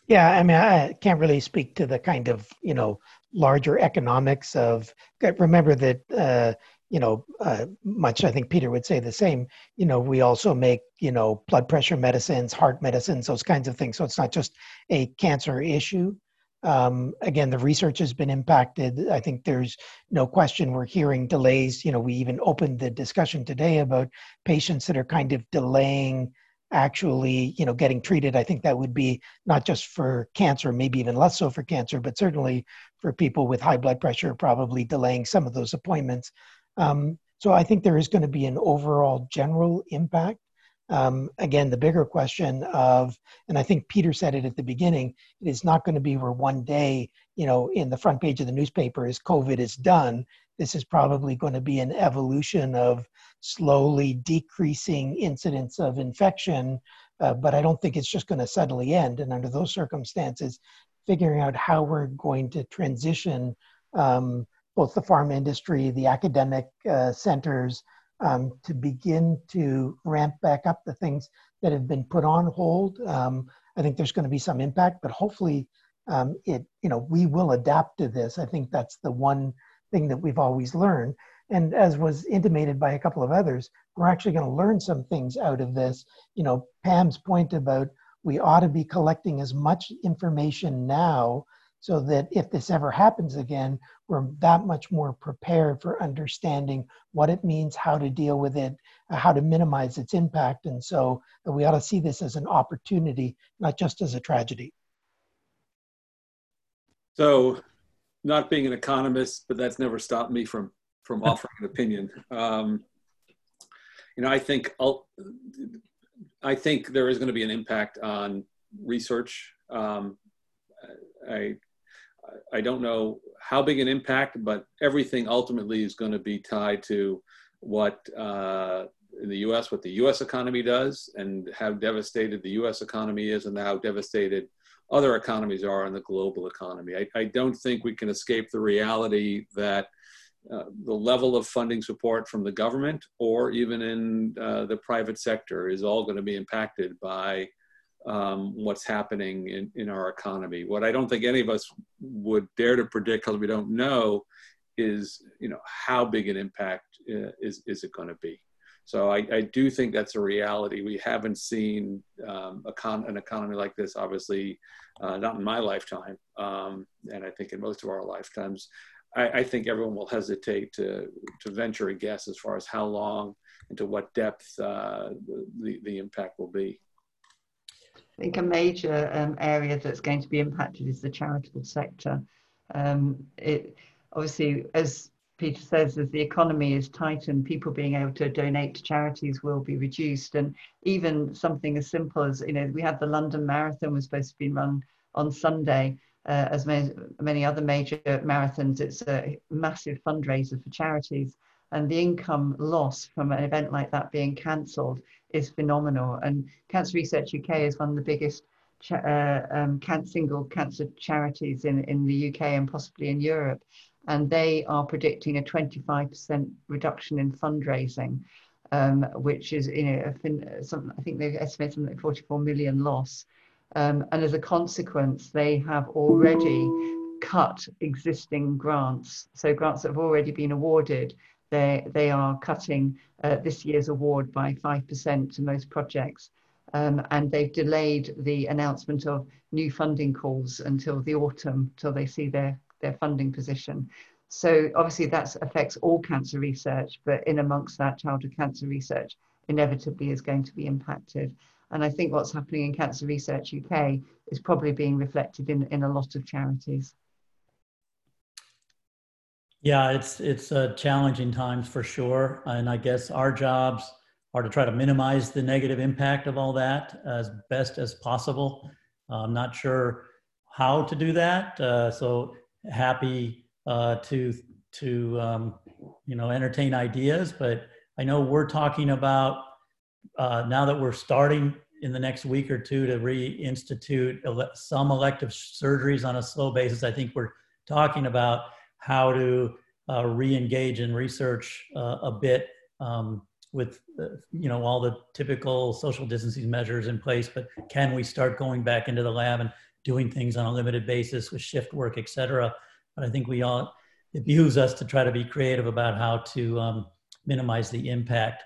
Yeah, I mean, I can't really speak to the kind of, you know, larger economics of, remember that, uh, you know, uh, much I think Peter would say the same. You know, we also make, you know, blood pressure medicines, heart medicines, those kinds of things. So it's not just a cancer issue. Um, again, the research has been impacted. I think there's no question we're hearing delays. You know, we even opened the discussion today about patients that are kind of delaying actually, you know, getting treated. I think that would be not just for cancer, maybe even less so for cancer, but certainly for people with high blood pressure, probably delaying some of those appointments. Um, so I think there is going to be an overall general impact. Um, again, the bigger question of, and I think Peter said it at the beginning, it is not going to be where one day, you know, in the front page of the newspaper is COVID is done. This is probably going to be an evolution of slowly decreasing incidence of infection, uh, but I don't think it's just going to suddenly end. And under those circumstances, figuring out how we're going to transition um, both the farm industry, the academic uh, centers, um, to begin to ramp back up the things that have been put on hold. Um, I think there's going to be some impact, but hopefully, um, it you know we will adapt to this. I think that's the one thing that we've always learned. And as was intimated by a couple of others, we're actually going to learn some things out of this. You know, Pam's point about we ought to be collecting as much information now so that if this ever happens again, we're that much more prepared for understanding what it means, how to deal with it, uh, how to minimize its impact. And so uh, we ought to see this as an opportunity, not just as a tragedy. So, not being an economist, but that's never stopped me from from offering an opinion. Um, you know, I think I'll, I think there is going to be an impact on research. Um, I I don't know how big an impact, but everything ultimately is going to be tied to what uh, in the U.S. what the U.S. economy does and how devastated the U.S. economy is and how devastated other economies are in the global economy. I, I don't think we can escape the reality that uh, the level of funding support from the government or even in uh, the private sector is all going to be impacted by um, what's happening in, in our economy. What I don't think any of us would dare to predict because we don't know is, you know, how big an impact uh, is, is it going to be? So I, I, do think that's a reality. We haven't seen um, an economy like this, obviously, uh, not in my lifetime, um, and I think in most of our lifetimes. I, I, think everyone will hesitate to, to venture a guess as far as how long and to what depth uh, the, the impact will be. I think a major um, area that's going to be impacted is the charitable sector. Um, it obviously, as Peter says, as the economy is tightened, people being able to donate to charities will be reduced, and even something as simple as you know, we had the London Marathon was supposed to be run on Sunday. Uh, as many, many other major marathons, it's a massive fundraiser for charities and the income loss from an event like that being cancelled is phenomenal. And Cancer Research UK is one of the biggest uh, um, single cancer charities in, in the UK and possibly in Europe. And they are predicting a 25% reduction in fundraising, um, which is, you know, fin- some, I think they've estimated something like 44 million loss. Um, and as a consequence, they have already cut existing grants. So grants that have already been awarded they, they are cutting uh, this year's award by 5% to most projects. Um, and they've delayed the announcement of new funding calls until the autumn, till they see their, their funding position. So obviously that affects all cancer research, but in amongst that, childhood cancer research inevitably is going to be impacted. And I think what's happening in Cancer Research UK is probably being reflected in, in a lot of charities. Yeah, it's it's uh, challenging times for sure, and I guess our jobs are to try to minimize the negative impact of all that as best as possible. I'm not sure how to do that, uh, so happy uh, to to um, you know entertain ideas. But I know we're talking about uh, now that we're starting in the next week or two to reinstitute ele- some elective surgeries on a slow basis. I think we're talking about how to uh, re-engage in research uh, a bit um, with uh, you know all the typical social distancing measures in place but can we start going back into the lab and doing things on a limited basis with shift work et cetera but i think we all it behooves us to try to be creative about how to um, minimize the impact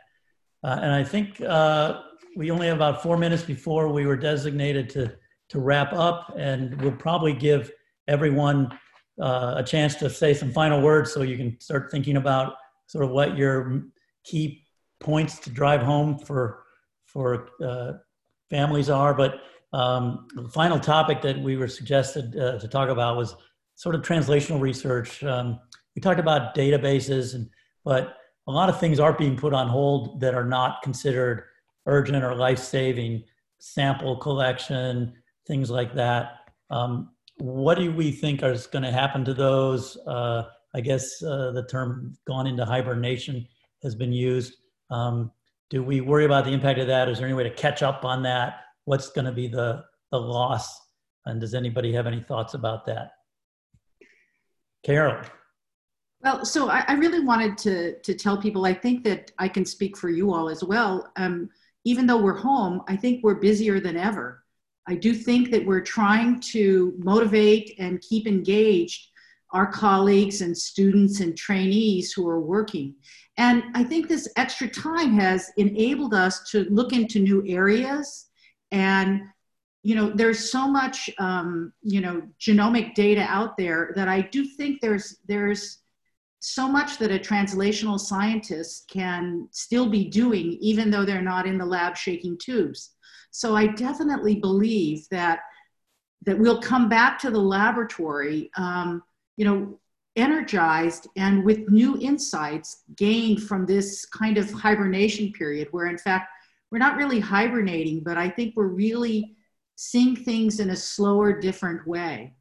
uh, and i think uh, we only have about four minutes before we were designated to to wrap up and we'll probably give everyone uh, a chance to say some final words so you can start thinking about sort of what your key points to drive home for for uh, families are. But um, the final topic that we were suggested uh, to talk about was sort of translational research. Um, we talked about databases, and but a lot of things are being put on hold that are not considered urgent or life saving. Sample collection, things like that. Um, what do we think is going to happen to those? Uh, I guess uh, the term gone into hibernation has been used. Um, do we worry about the impact of that? Is there any way to catch up on that? What's going to be the, the loss? And does anybody have any thoughts about that? Carol. Well, so I, I really wanted to, to tell people, I think that I can speak for you all as well. Um, even though we're home, I think we're busier than ever. I do think that we're trying to motivate and keep engaged our colleagues and students and trainees who are working. And I think this extra time has enabled us to look into new areas. And, you know, there's so much, um, you know, genomic data out there that I do think there's, there's so much that a translational scientist can still be doing, even though they're not in the lab shaking tubes. So I definitely believe that that we'll come back to the laboratory, um, you know, energized and with new insights gained from this kind of hibernation period, where in fact we're not really hibernating, but I think we're really seeing things in a slower, different way.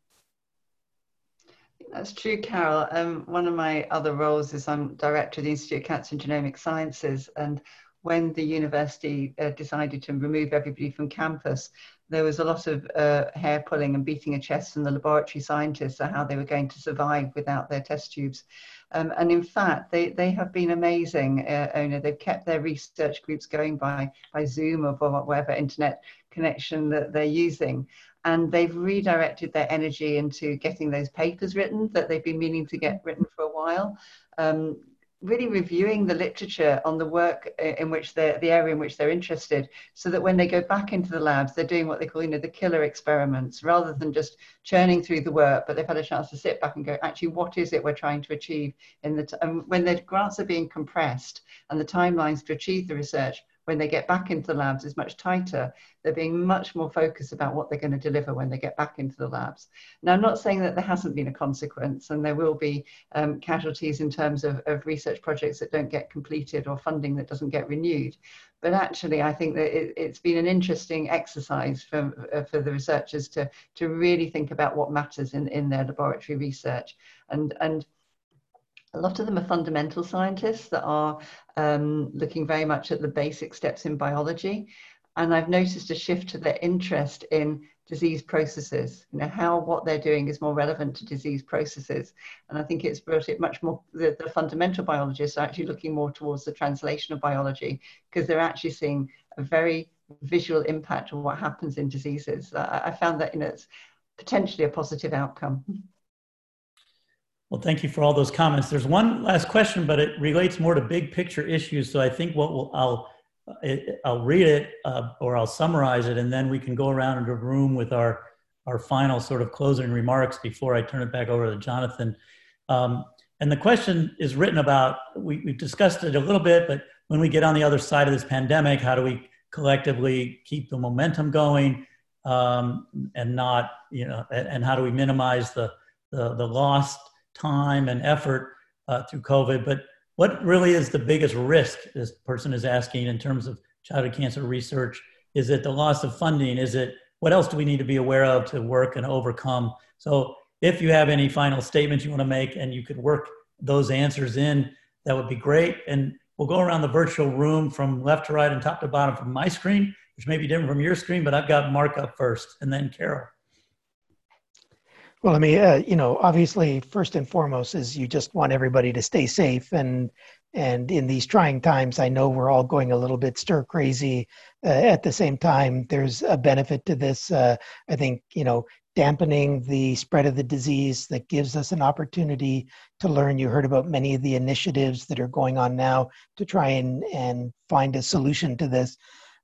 That's true, Carol. Um, one of my other roles is I'm director of the Institute of Cancer and Genomic Sciences, and when the university uh, decided to remove everybody from campus, there was a lot of uh, hair pulling and beating a chest from the laboratory scientists on how they were going to survive without their test tubes. Um, and in fact, they, they have been amazing, uh, owner. They've kept their research groups going by, by Zoom or whatever internet connection that they're using. And they've redirected their energy into getting those papers written that they've been meaning to get written for a while. Um, really reviewing the literature on the work uh, in which they're the area in which they're interested so that when they go back into the labs they're doing what they call you know the killer experiments rather than just churning through the work but they've had a chance to sit back and go actually what is it we're trying to achieve in the and when the grants are being compressed and the timelines to achieve the research when they get back into the labs is much tighter. They're being much more focused about what they're going to deliver when they get back into the labs. Now, I'm not saying that there hasn't been a consequence and there will be um, casualties in terms of, of research projects that don't get completed or funding that doesn't get renewed. But actually, I think that it, has been an interesting exercise for, uh, for the researchers to, to really think about what matters in, in their laboratory research. And, and a lot of them are fundamental scientists that are um, looking very much at the basic steps in biology. And I've noticed a shift to their interest in disease processes, you know, how what they're doing is more relevant to disease processes. And I think it's brought it much more, the, the fundamental biologists are actually looking more towards the translation of biology because they're actually seeing a very visual impact on what happens in diseases. I, I found that you know, it's potentially a positive outcome. Well, thank you for all those comments. There's one last question, but it relates more to big picture issues. So I think what we'll, I'll I'll read it uh, or I'll summarize it, and then we can go around the room with our our final sort of closing remarks before I turn it back over to Jonathan. Um, and the question is written about. We, we discussed it a little bit, but when we get on the other side of this pandemic, how do we collectively keep the momentum going um, and not, you know, and, and how do we minimize the the, the lost time and effort uh, through COVID. But what really is the biggest risk this person is asking in terms of childhood cancer research? Is it the loss of funding? Is it what else do we need to be aware of to work and overcome? So, if you have any final statements you want to make and you could work those answers in, that would be great. And we'll go around the virtual room from left to right and top to bottom from my screen, which may be different from your screen, but I've got Mark up first and then Carol. Well, I mean, uh, you know, obviously, first and foremost is you just want everybody to stay safe, and and in these trying times, I know we're all going a little bit stir crazy. Uh, at the same time, there's a benefit to this. Uh, I think you know, dampening the spread of the disease that gives us an opportunity to learn. You heard about many of the initiatives that are going on now to try and and find a solution to this.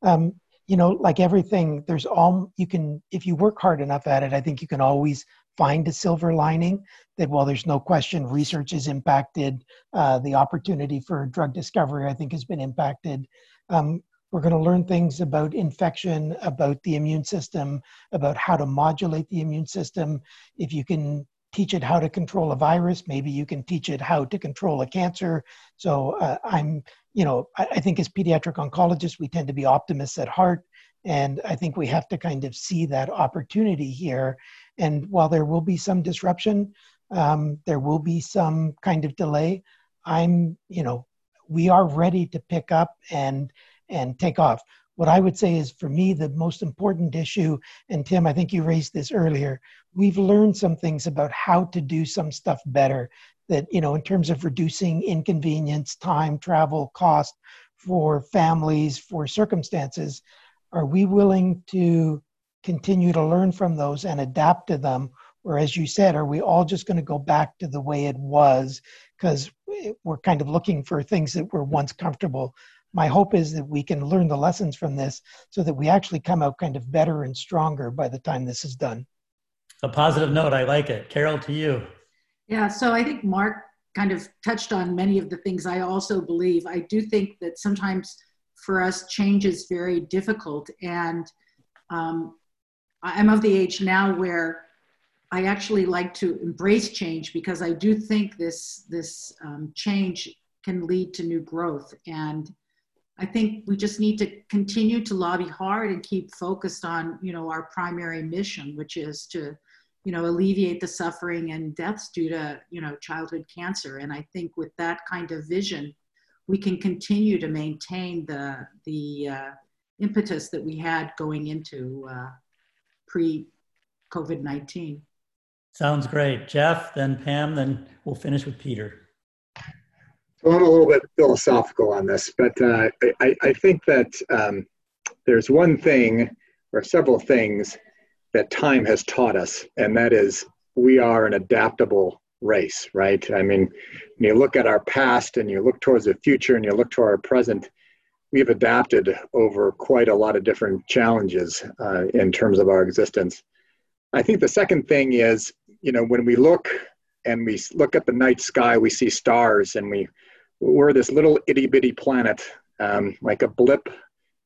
Um, you know, like everything, there's all you can if you work hard enough at it. I think you can always find a silver lining that while there's no question research is impacted, uh, the opportunity for drug discovery, I think, has been impacted. Um, we're going to learn things about infection, about the immune system, about how to modulate the immune system. If you can teach it how to control a virus, maybe you can teach it how to control a cancer. So uh, I'm, you know, I, I think as pediatric oncologists, we tend to be optimists at heart. And I think we have to kind of see that opportunity here and while there will be some disruption, um, there will be some kind of delay. I'm, you know, we are ready to pick up and and take off. What I would say is for me, the most important issue, and Tim, I think you raised this earlier, we've learned some things about how to do some stuff better that, you know, in terms of reducing inconvenience, time, travel, cost for families, for circumstances. Are we willing to continue to learn from those and adapt to them? Or, as you said, are we all just going to go back to the way it was because we're kind of looking for things that were once comfortable? My hope is that we can learn the lessons from this so that we actually come out kind of better and stronger by the time this is done. A positive note. I like it. Carol, to you. Yeah, so I think Mark kind of touched on many of the things I also believe. I do think that sometimes for us, change is very difficult. And um, I'm of the age now where I actually like to embrace change because I do think this this um, change can lead to new growth, and I think we just need to continue to lobby hard and keep focused on you know our primary mission, which is to you know alleviate the suffering and deaths due to you know childhood cancer. And I think with that kind of vision, we can continue to maintain the the uh, impetus that we had going into. Uh, pre COVID 19. Sounds great. Jeff, then Pam, then we'll finish with Peter. So I'm a little bit philosophical on this, but uh, I, I, think that um, there's one thing or several things that time has taught us, and that is we are an adaptable race, right? I mean, when you look at our past and you look towards the future and you look to our present, we've adapted over quite a lot of different challenges uh, in terms of our existence. I think the second thing is, you know, when we look and we look at the night sky, we see stars, and we we're this little itty bitty planet, um, like a blip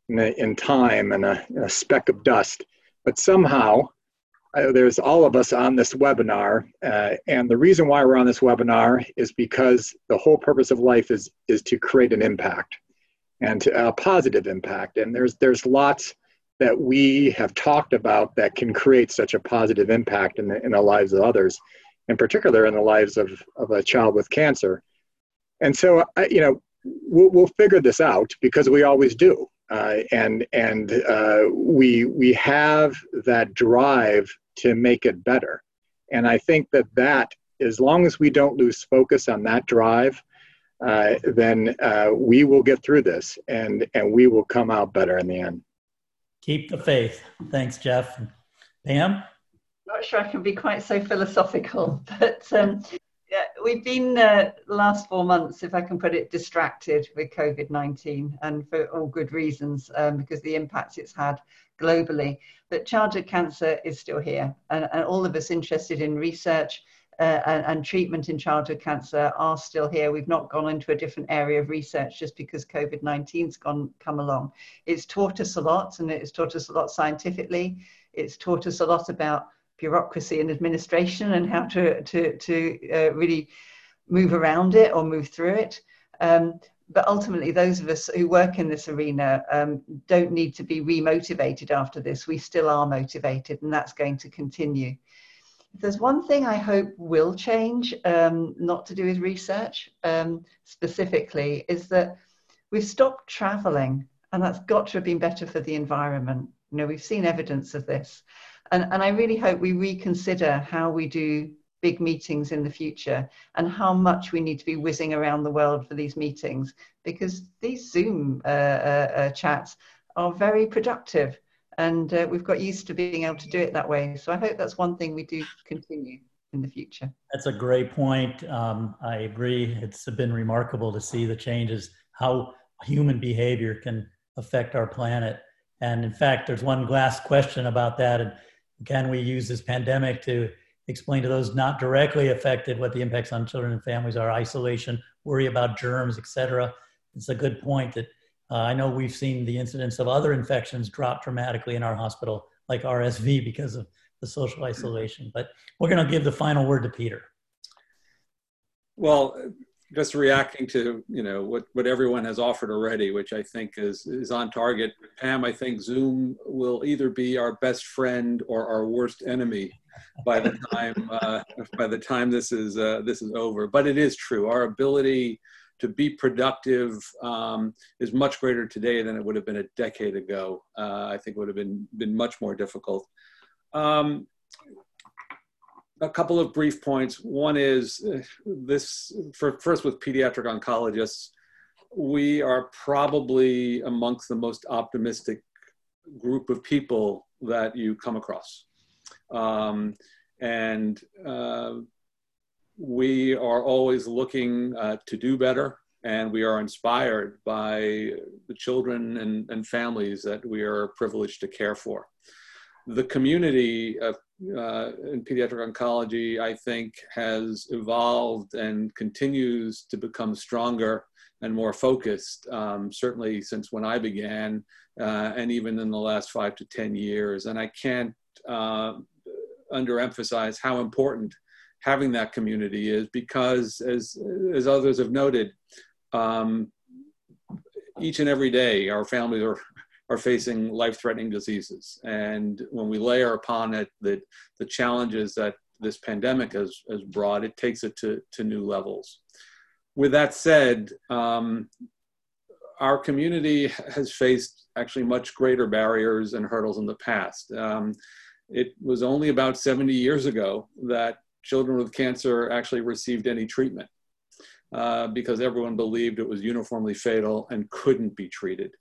in, in time and a, a, speck of dust. But somehow, uh, there's all of us on this webinar, uh, and the reason why we're on this webinar is because the whole purpose of life is is to create an impact and a positive impact. And there's there's lots that we have talked about that can create such a positive impact in the, in the lives of others, in particular in the lives of, of a child with cancer. And so, I, you know, we'll, we'll figure this out because we always do. Uh, and and uh, we we have that drive to make it better. And I think that that as long as we don't lose focus on that drive, uh, then uh, we will get through this and, and we will come out better in the end. Keep the faith. Thanks, Jeff. Pam? Not sure I can be quite so philosophical, but um, yeah, we've been uh, the last four months, if I can put it, distracted with COVID 19 and for all good reasons um, because the impacts it's had globally. But childhood cancer is still here, and, and all of us interested in research uh, and, and, treatment in childhood cancer are still here. We've not gone into a different area of research just because COVID 19's gone come along. It's taught us a lot, and it's taught us a lot scientifically. It's taught us a lot about bureaucracy and administration and how to to to uh, really move around it or move through it. Um, but ultimately, those of us who work in this arena um, don't need to be remotivated after this. We still are motivated, and that's going to continue. There's one thing I hope will change, um, not to do with research um, specifically, is that we've stopped traveling, and that's got to have been better for the environment. You know, we've seen evidence of this. And, and I really hope we reconsider how we do big meetings in the future and how much we need to be whizzing around the world for these meetings because these Zoom uh, uh, uh, chats are very productive and uh, we've got used to being able to do it that way. So I hope that's one thing we do continue in the future. That's a great point. Um, I agree. It's been remarkable to see the changes, how human behavior can affect our planet. And in fact, there's one last question about that. And can we use this pandemic to explain to those not directly affected what the impacts on children and families are isolation worry about germs etc it's a good point that uh, i know we've seen the incidence of other infections drop dramatically in our hospital like rsv because of the social isolation but we're going to give the final word to peter well just reacting to you know what what everyone has offered already which i think is is on target pam i think zoom will either be our best friend or our worst enemy by the time uh, by the time this is uh, this is over. But it is true. Our ability to be productive um, is much greater today than it would have been a decade ago. Uh, I think it would have been been much more difficult. Um, a couple of brief points. One is uh, this for, first with pediatric oncologists, we are probably amongst the most optimistic group of people that you come across. Um, and uh, we are always looking uh, to do better, and we are inspired by the children and, and families that we are privileged to care for. The community of, uh, in pediatric oncology, I think, has evolved and continues to become stronger and more focused, um, certainly since when I began, uh, and even in the last five to 10 years. And I can't uh, underemphasize how important having that community is because, as, as others have noted, um, each and every day our families are, are facing life-threatening diseases. And when we layer upon it the, the challenges that this pandemic has, has brought, it takes it to, to new levels. With that said, um, our community has faced actually much greater barriers and hurdles in the past. Um, it was only about 70 years ago that children with cancer actually received any treatment uh, because everyone believed it was uniformly fatal and couldn't be treated.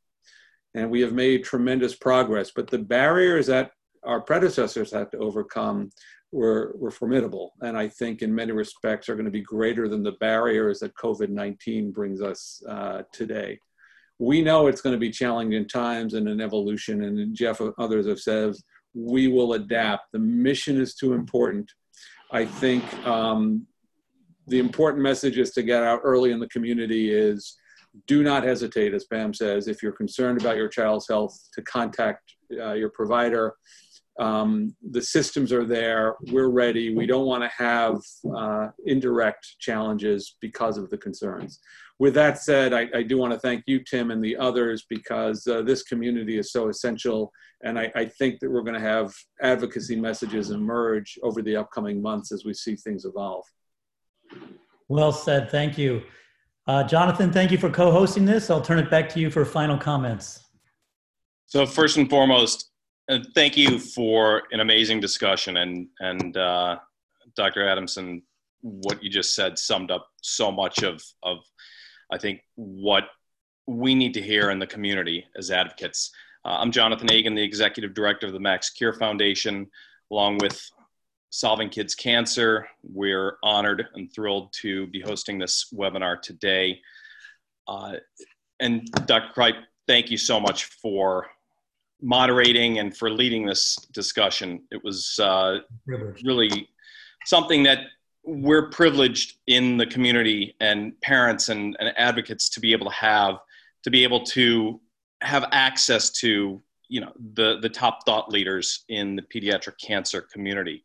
And we have made tremendous progress, but the barriers that our predecessors had to overcome were, were formidable. And I think in many respects are going to be greater than the barriers that COVID-19 brings us uh, today. We know it's going to be challenging times and an evolution, and Jeff others have said we will adapt. The mission is too important. I think um, the important message is to get out early in the community is do not hesitate, as Pam says, if you're concerned about your child's health, to contact uh, your provider. Um, the systems are there. We're ready. We don't want to have uh, indirect challenges because of the concerns with that said, I, I, do want to thank you, Tim, and the others because uh, this community is so essential. And I, I think that we're going to have advocacy messages emerge over the upcoming months as we see things evolve. Well said. Thank you. Uh, Jonathan, thank you for co hosting this. I'll turn it back to you for final comments. So, first and foremost, uh, thank you for an amazing discussion. And, and uh, Dr. Adamson, what you just said summed up so much of, of I think what we need to hear in the community as advocates. Uh, I'm Jonathan Agran, the executive director of the Max Cure Foundation, along with Solving Kids Cancer. We're honored and thrilled to be hosting this webinar today. Uh, and Dr. Cripe, thank you so much for moderating and for leading this discussion. It was uh, really something that we're privileged in the community and parents and, and advocates to be able to have to be able to have access to you know the the top thought leaders in the pediatric cancer community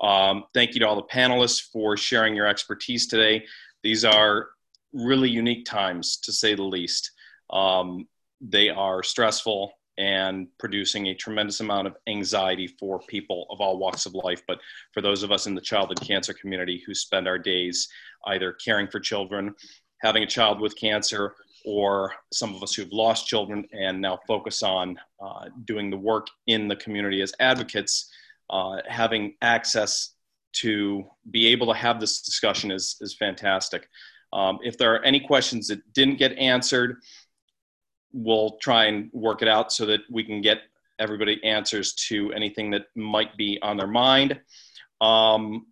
um, thank you to all the panelists for sharing your expertise today These are really unique times, to say the least. Um, they are stressful and producing a tremendous amount of anxiety for people of all walks of life. But for those of us in the childhood cancer community who spend our days either caring for children, having a child with cancer, or some of us who've lost children and now focus on uh, doing the work in the community as advocates, uh, having access to be able to have this discussion is, is fantastic. Um, if there are any questions that didn't get answered, we'll try and work it out so that we can get everybody answers to anything that might be on their mind. Um,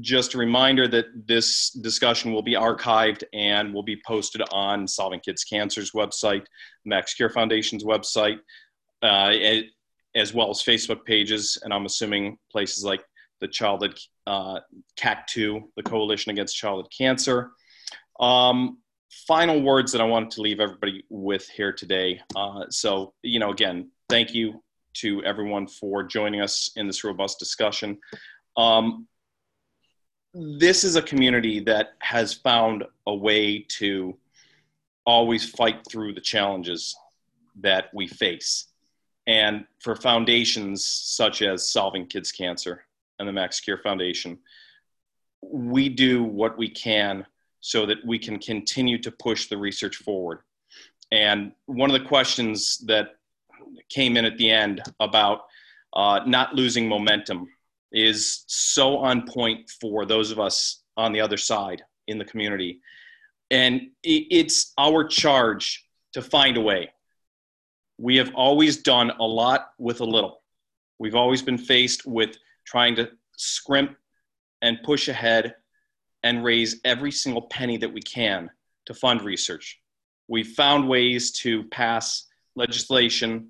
just a reminder that this discussion will be archived and will be posted on Solving Kids Cancer's website, Max Cure Foundation's website, uh, as well as Facebook pages, and I'm assuming places like the Childhood uh, CAC2, the Coalition Against Childhood Cancer. Um, final words that I wanted to leave everybody with here today. Uh, so, you know, again, thank you to everyone for joining us in this robust discussion. Um, this is a community that has found a way to always fight through the challenges that we face. And for foundations such as Solving Kids Cancer and the Max Cure Foundation, we do what we can so that we can continue to push the research forward. And one of the questions that came in at the end about uh, not losing momentum is so on point for those of us on the other side in the community. And it's our charge to find a way. We have always done a lot with a little. We've always been faced with trying to scrimp and push ahead and raise every single penny that we can to fund research. We've found ways to pass legislation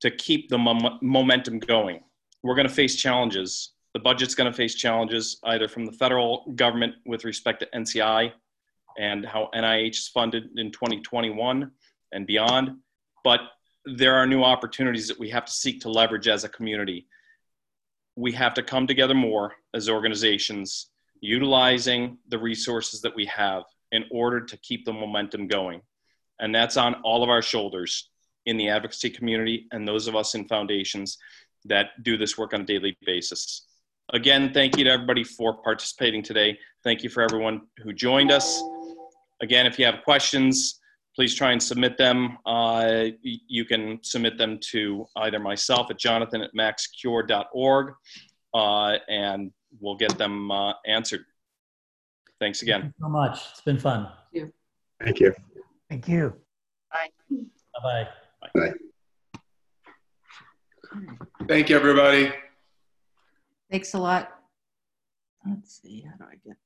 to keep the mom- momentum going we're going to face challenges. The budget's going to face challenges either from the federal government with respect to NCI and how NIH is funded in 2021 and beyond. But there are new opportunities that we have to seek to leverage as a community. We have to come together more as organizations, utilizing the resources that we have in order to keep the momentum going. And that's on all of our shoulders in the advocacy community and those of us in foundations that do this work on a daily basis. Again, thank you to everybody for participating today. Thank you for everyone who joined us. Again, if you have questions, please try and submit them. Uh, you can submit them to either myself at jonathan at maxcure.org uh, and we'll get them uh, answered. Thanks again. Thank so much. It's been fun. Thank you. Thank you. Thank you. Bye. Bye-bye. Bye. Thank you, everybody. Thanks a lot. Let's see, how do I get